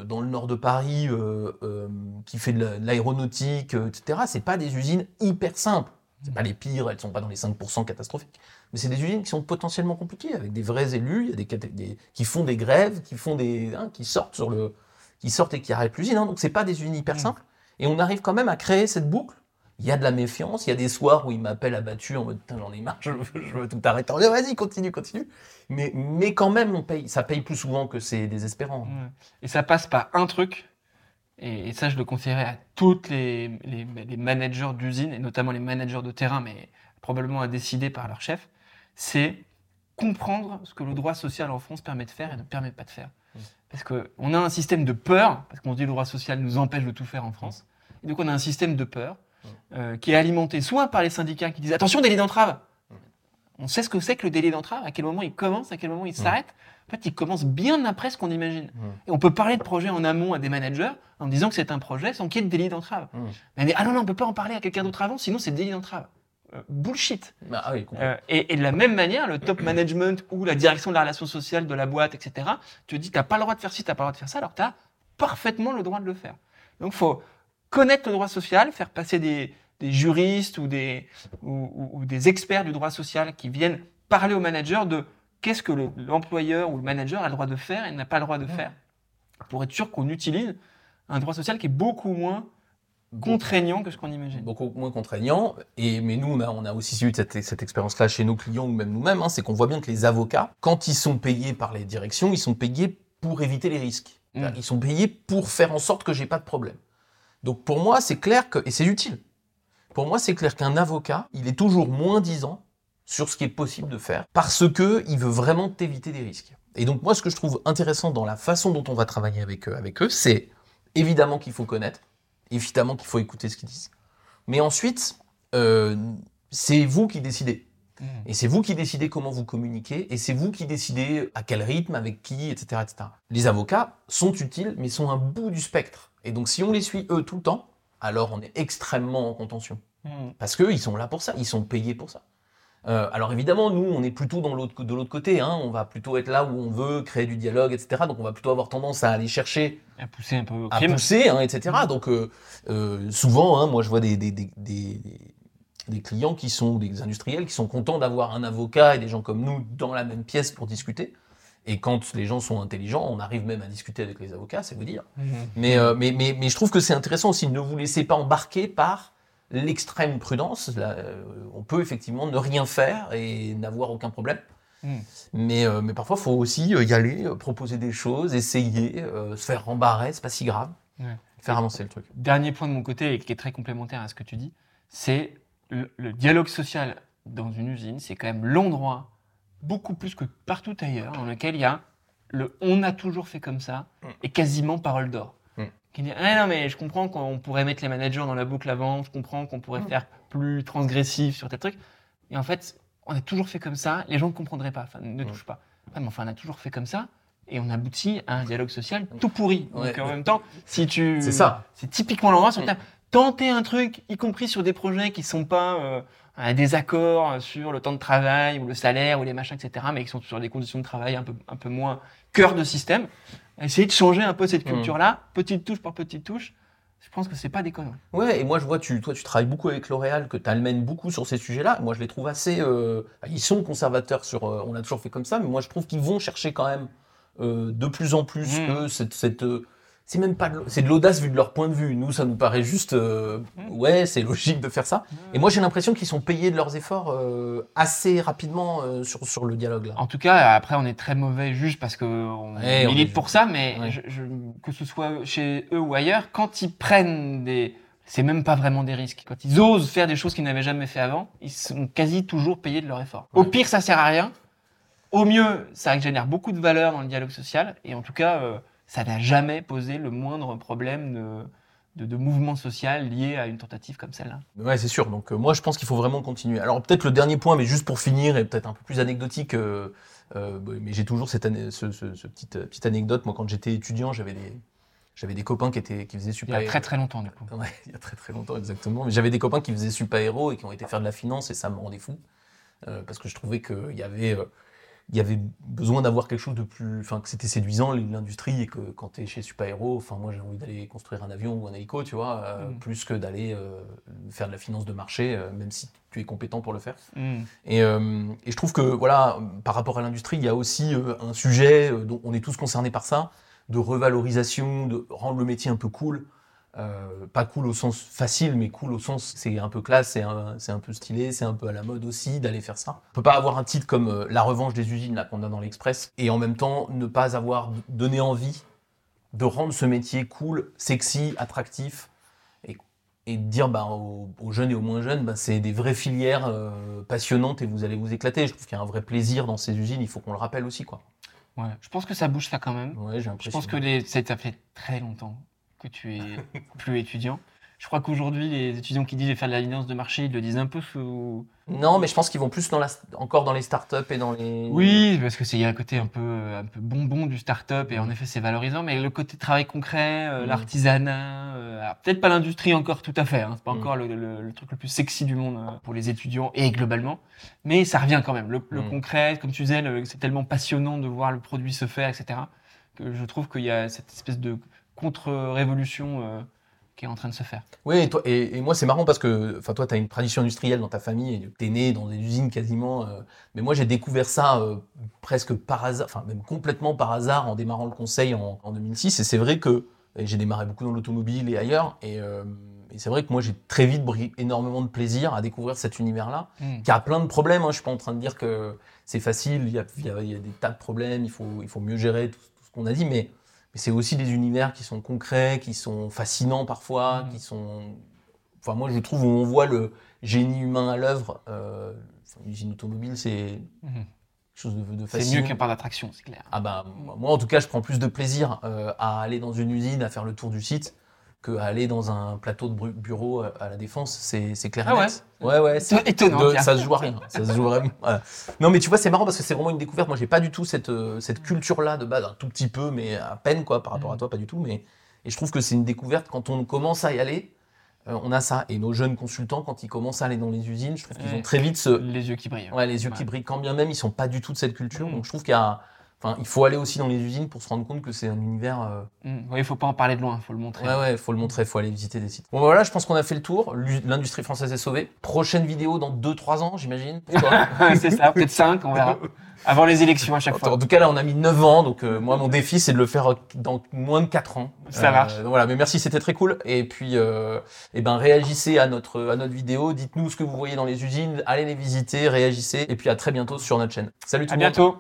dans le nord de Paris, euh, euh, qui fait de la- de l'aéronautique, euh, etc. C'est pas des usines hyper simples. C'est pas les pires, elles sont pas dans les 5% catastrophiques. Mais c'est des usines qui sont potentiellement compliquées, avec des vrais élus, il y a des, des- qui font des grèves, qui font des, hein, qui sortent sur le, qui sortent et qui arrêtent l'usine. hein. donc c'est pas des usines hyper Mm. simples. Et on arrive quand même à créer cette boucle. Il y a de la méfiance, il y a des soirs où il m'appelle abattu en mode putain j'en ai marre, je veux, je veux tout arrêter. Vas-y, continue, continue. Mais, mais quand même, on paye, ça paye plus souvent que c'est désespérant. Ouais. Et ça passe par un truc, et, et ça je le conseillerais à toutes les, les, les managers d'usine, et notamment les managers de terrain, mais probablement à décider par leur chef, c'est comprendre ce que le droit social en France permet de faire et ne permet pas de faire. Parce qu'on a un système de peur, parce qu'on se dit le droit social nous empêche de tout faire en France, et donc on a un système de peur euh, qui est alimenté soit par les syndicats qui disent attention délit d'entrave. On sait ce que c'est que le délit d'entrave, à quel moment il commence, à quel moment il s'arrête. En fait, il commence bien après ce qu'on imagine. Et on peut parler de projet en amont à des managers en disant que c'est un projet sans qu'il y ait de délit d'entrave. Mais on dit, ah non, non, on peut pas en parler à quelqu'un d'autre avant, sinon c'est délit d'entrave. Bullshit. Bah, ah oui. Euh, et, et de la même manière, le top management ou la direction de la relation sociale de la boîte, etc., te dit, t'as pas le droit de faire ci, t'as pas le droit de faire ça, alors tu as parfaitement le droit de le faire. Donc, faut connaître le droit social, faire passer des, des juristes ou des, ou, ou- ou des experts du droit social qui viennent parler au manager de qu'est-ce que le- l'employeur ou le manager a le droit de faire et n'a pas le droit de faire, pour être sûr qu'on utilise un droit social qui est beaucoup moins contraignant que ce qu'on imagine. beaucoup moins contraignant. Et, mais nous, on a, on a aussi eu cette, cette expérience-là chez nos clients ou même nous-mêmes. hein, c'est qu'on voit bien que les avocats, quand ils sont payés par les directions, ils sont payés pour éviter les risques. Mm. Ils sont payés pour faire en sorte que j'ai pas de problème. Donc pour moi, c'est clair que, et c'est utile. Pour moi, c'est clair qu'un avocat, il est toujours moins disant sur ce qui est possible de faire parce que il veut vraiment t'éviter des risques. Et donc moi, ce que je trouve intéressant dans la façon dont on va travailler avec eux, avec eux, c'est évidemment qu'il faut connaître, évidemment qu'il faut écouter ce qu'ils disent, mais ensuite, euh, c'est vous qui décidez. Mm. Et c'est vous qui décidez comment vous communiquez, et c'est vous qui décidez à quel rythme, avec qui, etc., etc. Les avocats sont utiles, mais sont un bout du spectre. Et donc si on les suit eux tout le temps, alors on est extrêmement en contention. Mm. Parce qu'eux, ils sont là pour ça, ils sont payés pour ça. Euh, alors évidemment, nous, on est plutôt dans l'autre, de l'autre côté, hein. on va plutôt être là où on veut créer du dialogue, etc. Donc on va plutôt avoir tendance à aller chercher À pousser un peu au à crime. pousser, hein, etc. Donc euh, euh, souvent, hein, moi je vois des, des, des, des, des clients qui sont des industriels qui sont contents d'avoir un avocat et des gens comme nous dans la même pièce pour discuter. Et quand les gens sont intelligents, on arrive même à discuter avec les avocats, c'est vous dire. Mais, mais, mais, mais je trouve que c'est intéressant aussi. Ne vous laissez pas embarquer par l'extrême prudence. Là, euh, on peut effectivement ne rien faire et n'avoir aucun problème. Mm. Mais, euh, mais parfois, il faut aussi euh, y aller, proposer des choses, essayer, euh, se faire rembarrer, c'est pas si grave. Ouais. Faire avancer le truc. Dernier point de mon côté, et qui est très complémentaire à ce que tu dis, c'est le, le dialogue social dans une usine, c'est quand même l'endroit, beaucoup plus que partout ailleurs, dans lequel il y a le on a toujours fait comme ça, Mm. et quasiment parole d'or. Qui dit, ah non, mais je comprends qu'on pourrait mettre les managers dans la boucle avant, je comprends qu'on pourrait Mm. faire plus transgressif sur tel truc. Et en fait, on a toujours fait comme ça, les gens ne comprendraient pas, enfin, ne Mm. touchent pas. Ouais, mais enfin, on a toujours fait comme ça, et on aboutit à un dialogue social tout pourri. Donc en même temps, si tu. C'est ça. C'est typiquement l'endroit sur Mm. lequel tenter un truc, y compris sur des projets qui sont pas euh, un désaccord sur le temps de travail ou le salaire ou les machins, etc., mais qui sont sur des conditions de travail un peu, un peu moins cœur de système. Essayer de changer un peu cette Mm. culture-là, petite touche par petite touche, je pense que c'est pas déconnant. Ouais, et moi je vois, tu, toi tu travailles beaucoup avec L'Oréal, que tu amènes beaucoup sur ces sujets-là. Moi je les trouve assez. euh, ils sont conservateurs sur. euh, on a toujours fait comme ça, mais moi je trouve qu'ils vont chercher quand même euh, de plus en plus, Mm. eux, cette. cette c'est même pas c'est de l'audace vu de leur point de vue. Nous, ça nous paraît juste, euh, ouais, c'est logique de faire ça. Et moi, j'ai l'impression qu'ils sont payés de leurs efforts euh, assez rapidement euh, sur, sur le dialogue là. En tout cas, après, on est très mauvais juste parce qu'on Ouais, on milite est- pour ça, mais Ouais. je- je- que ce soit chez eux ou ailleurs, quand ils prennent des. C'est même pas vraiment des risques. Quand ils osent faire des choses qu'ils n'avaient jamais fait avant, ils sont quasi toujours payés de leur effort. Au Ouais. pire, ça sert à rien. Au mieux, ça génère beaucoup de valeur dans le dialogue social. Et en tout cas, ça n'a jamais posé le moindre problème de, de, de mouvement social lié à une tentative comme celle-là. Ouais, c'est sûr. Donc euh, moi, je pense qu'il faut vraiment continuer. Alors peut-être le dernier point, mais juste pour finir et peut-être un peu plus anecdotique. euh, euh, mais j'ai toujours cette année, ce, ce- ce petite, petite anecdote. Moi, quand j'étais étudiant, j'avais des, j'avais des copains qui étaient, qui faisaient Il y super. a très très longtemps, du coup. Ouais, il y a très très longtemps exactement. Mais j'avais des copains qui faisaient super héros et qui ont été faire de la finance et ça me rendait fou Euh, parce que je trouvais qu'il y avait euh, il y avait besoin d'avoir quelque chose de plus, enfin que c'était séduisant l'industrie et que quand tu es chez super héros, enfin moi j'ai envie d'aller construire un avion ou un hélico, tu vois, euh, Mm. plus que d'aller euh, faire de la finance de marché, euh, même si tu es compétent pour le faire. Mm. Et, et je trouve que, voilà, par rapport à l'industrie, il y a aussi un sujet dont on est tous concernés par ça, de revalorisation, de rendre le métier un peu cool. Euh, pas cool au sens facile, mais cool au sens c'est un peu classe, c'est un, un peu stylé, c'est un peu à la mode aussi d'aller faire ça. On peut pas avoir un titre comme euh, La revanche des usines là qu'on a dans l'Express et en même temps ne pas avoir donné envie de rendre ce métier cool, sexy, attractif et, et de dire bah, aux, aux jeunes et aux moins jeunes, bah, c'est des vraies filières euh, passionnantes et vous allez vous éclater. Je trouve qu'il y a un vrai plaisir dans ces usines, il faut qu'on le rappelle aussi. Quoi. Ouais. Je pense que ça bouge ça quand même. Ouais, Je pense que les... ça fait très longtemps que tu es plus étudiant. Je crois qu'aujourd'hui, les étudiants qui disent je vais faire de la finance de marché, ils le disent un peu sous. Non, mais je pense qu'ils vont plus dans la, encore dans les startups et dans les. Oui, parce que c'est il y a un côté un peu un peu bonbon du start-up et en effet c'est valorisant, mais le côté travail concret, euh, Mm. l'artisanat, euh, peut-être pas l'industrie encore tout à fait, hein, c'est pas Mm. encore le, le- le truc le plus sexy du monde euh, pour les étudiants et globalement, mais ça revient quand même. Le, le Mm. concret, comme tu disais, c'est tellement passionnant de voir le produit se faire, etc. Que je trouve qu'il y a cette espèce de contre-révolution euh, qui est en train de se faire. Oui, et, toi, et, et moi c'est marrant parce que toi tu as une tradition industrielle dans ta famille, tu es né dans des usines quasiment. euh, mais moi j'ai découvert ça euh, presque par hasard, enfin même complètement par hasard en démarrant le conseil en, en 2006. Et c'est vrai que j'ai démarré beaucoup dans l'automobile et ailleurs. Et, euh, et c'est vrai que moi j'ai très vite pris énormément de plaisir à découvrir cet univers-là. qui a plein de problèmes. Hein. Je suis pas en train de dire que c'est facile. Il y, a, il y a- il y a des tas de problèmes. Il faut, il faut mieux gérer tout, tout ce qu'on a dit, mais, mais c'est aussi des univers qui sont concrets, qui sont fascinants parfois, Mhm. qui sont. Enfin, moi, je trouve où on voit le génie humain à l'œuvre. Euh, enfin, une usine automobile, c'est quelque chose de, de C'est fascinant. mieux qu'un parc d'attraction, c'est clair. Ah bah, moi, en tout cas, je prends plus de plaisir euh, à aller dans une usine, à faire le tour du site, que à aller dans un plateau de bureau à à la défense. C'est clair Ah ouais. Ouais, ouais. c'est- étonnant. de- ça se joue à rien. Ça se joue vraiment. voilà. Non, mais tu vois, c'est marrant parce que c'est vraiment une découverte. Moi, j'ai pas du tout cette, euh, cette culture-là de base, un tout petit peu, mais à peine, quoi, par rapport à Mhm. toi, pas du tout. Mais, et je trouve que c'est une découverte quand on commence à y aller. euh, on a ça. Et nos jeunes consultants, quand ils commencent à aller dans les usines, je trouve qu'ils ont très vite ce, Les yeux qui brillent. ouais, les yeux qui brillent. Quand bien même, ils sont pas du tout de cette culture. Mhm. Donc, je trouve qu'il y a, enfin, il faut aller aussi dans les usines pour se rendre compte que c'est un univers. euh, Mm. Oui, il faut pas en parler de loin, il faut le montrer. Ouais, ouais, faut le montrer, faut aller visiter des sites. Bon, bah voilà, je pense qu'on a fait le tour. L'industrie française est sauvée. Prochaine vidéo dans 2-3 ans, j'imagine. c'est ça, peut-être 5, on verra. Avant les élections à chaque En fois. tout cas, là, on a mis 9 ans. Donc, euh, moi, mon défi, c'est de le faire euh, dans moins de 4 ans. Ça marche. donc voilà, mais merci, c'était très cool. Et puis, euh, eh ben, réagissez à notre, à notre vidéo. Dites-nous ce que vous voyez dans les usines. Allez les visiter, réagissez. Et puis, à très bientôt sur notre chaîne. Salut tout À le monde. bientôt.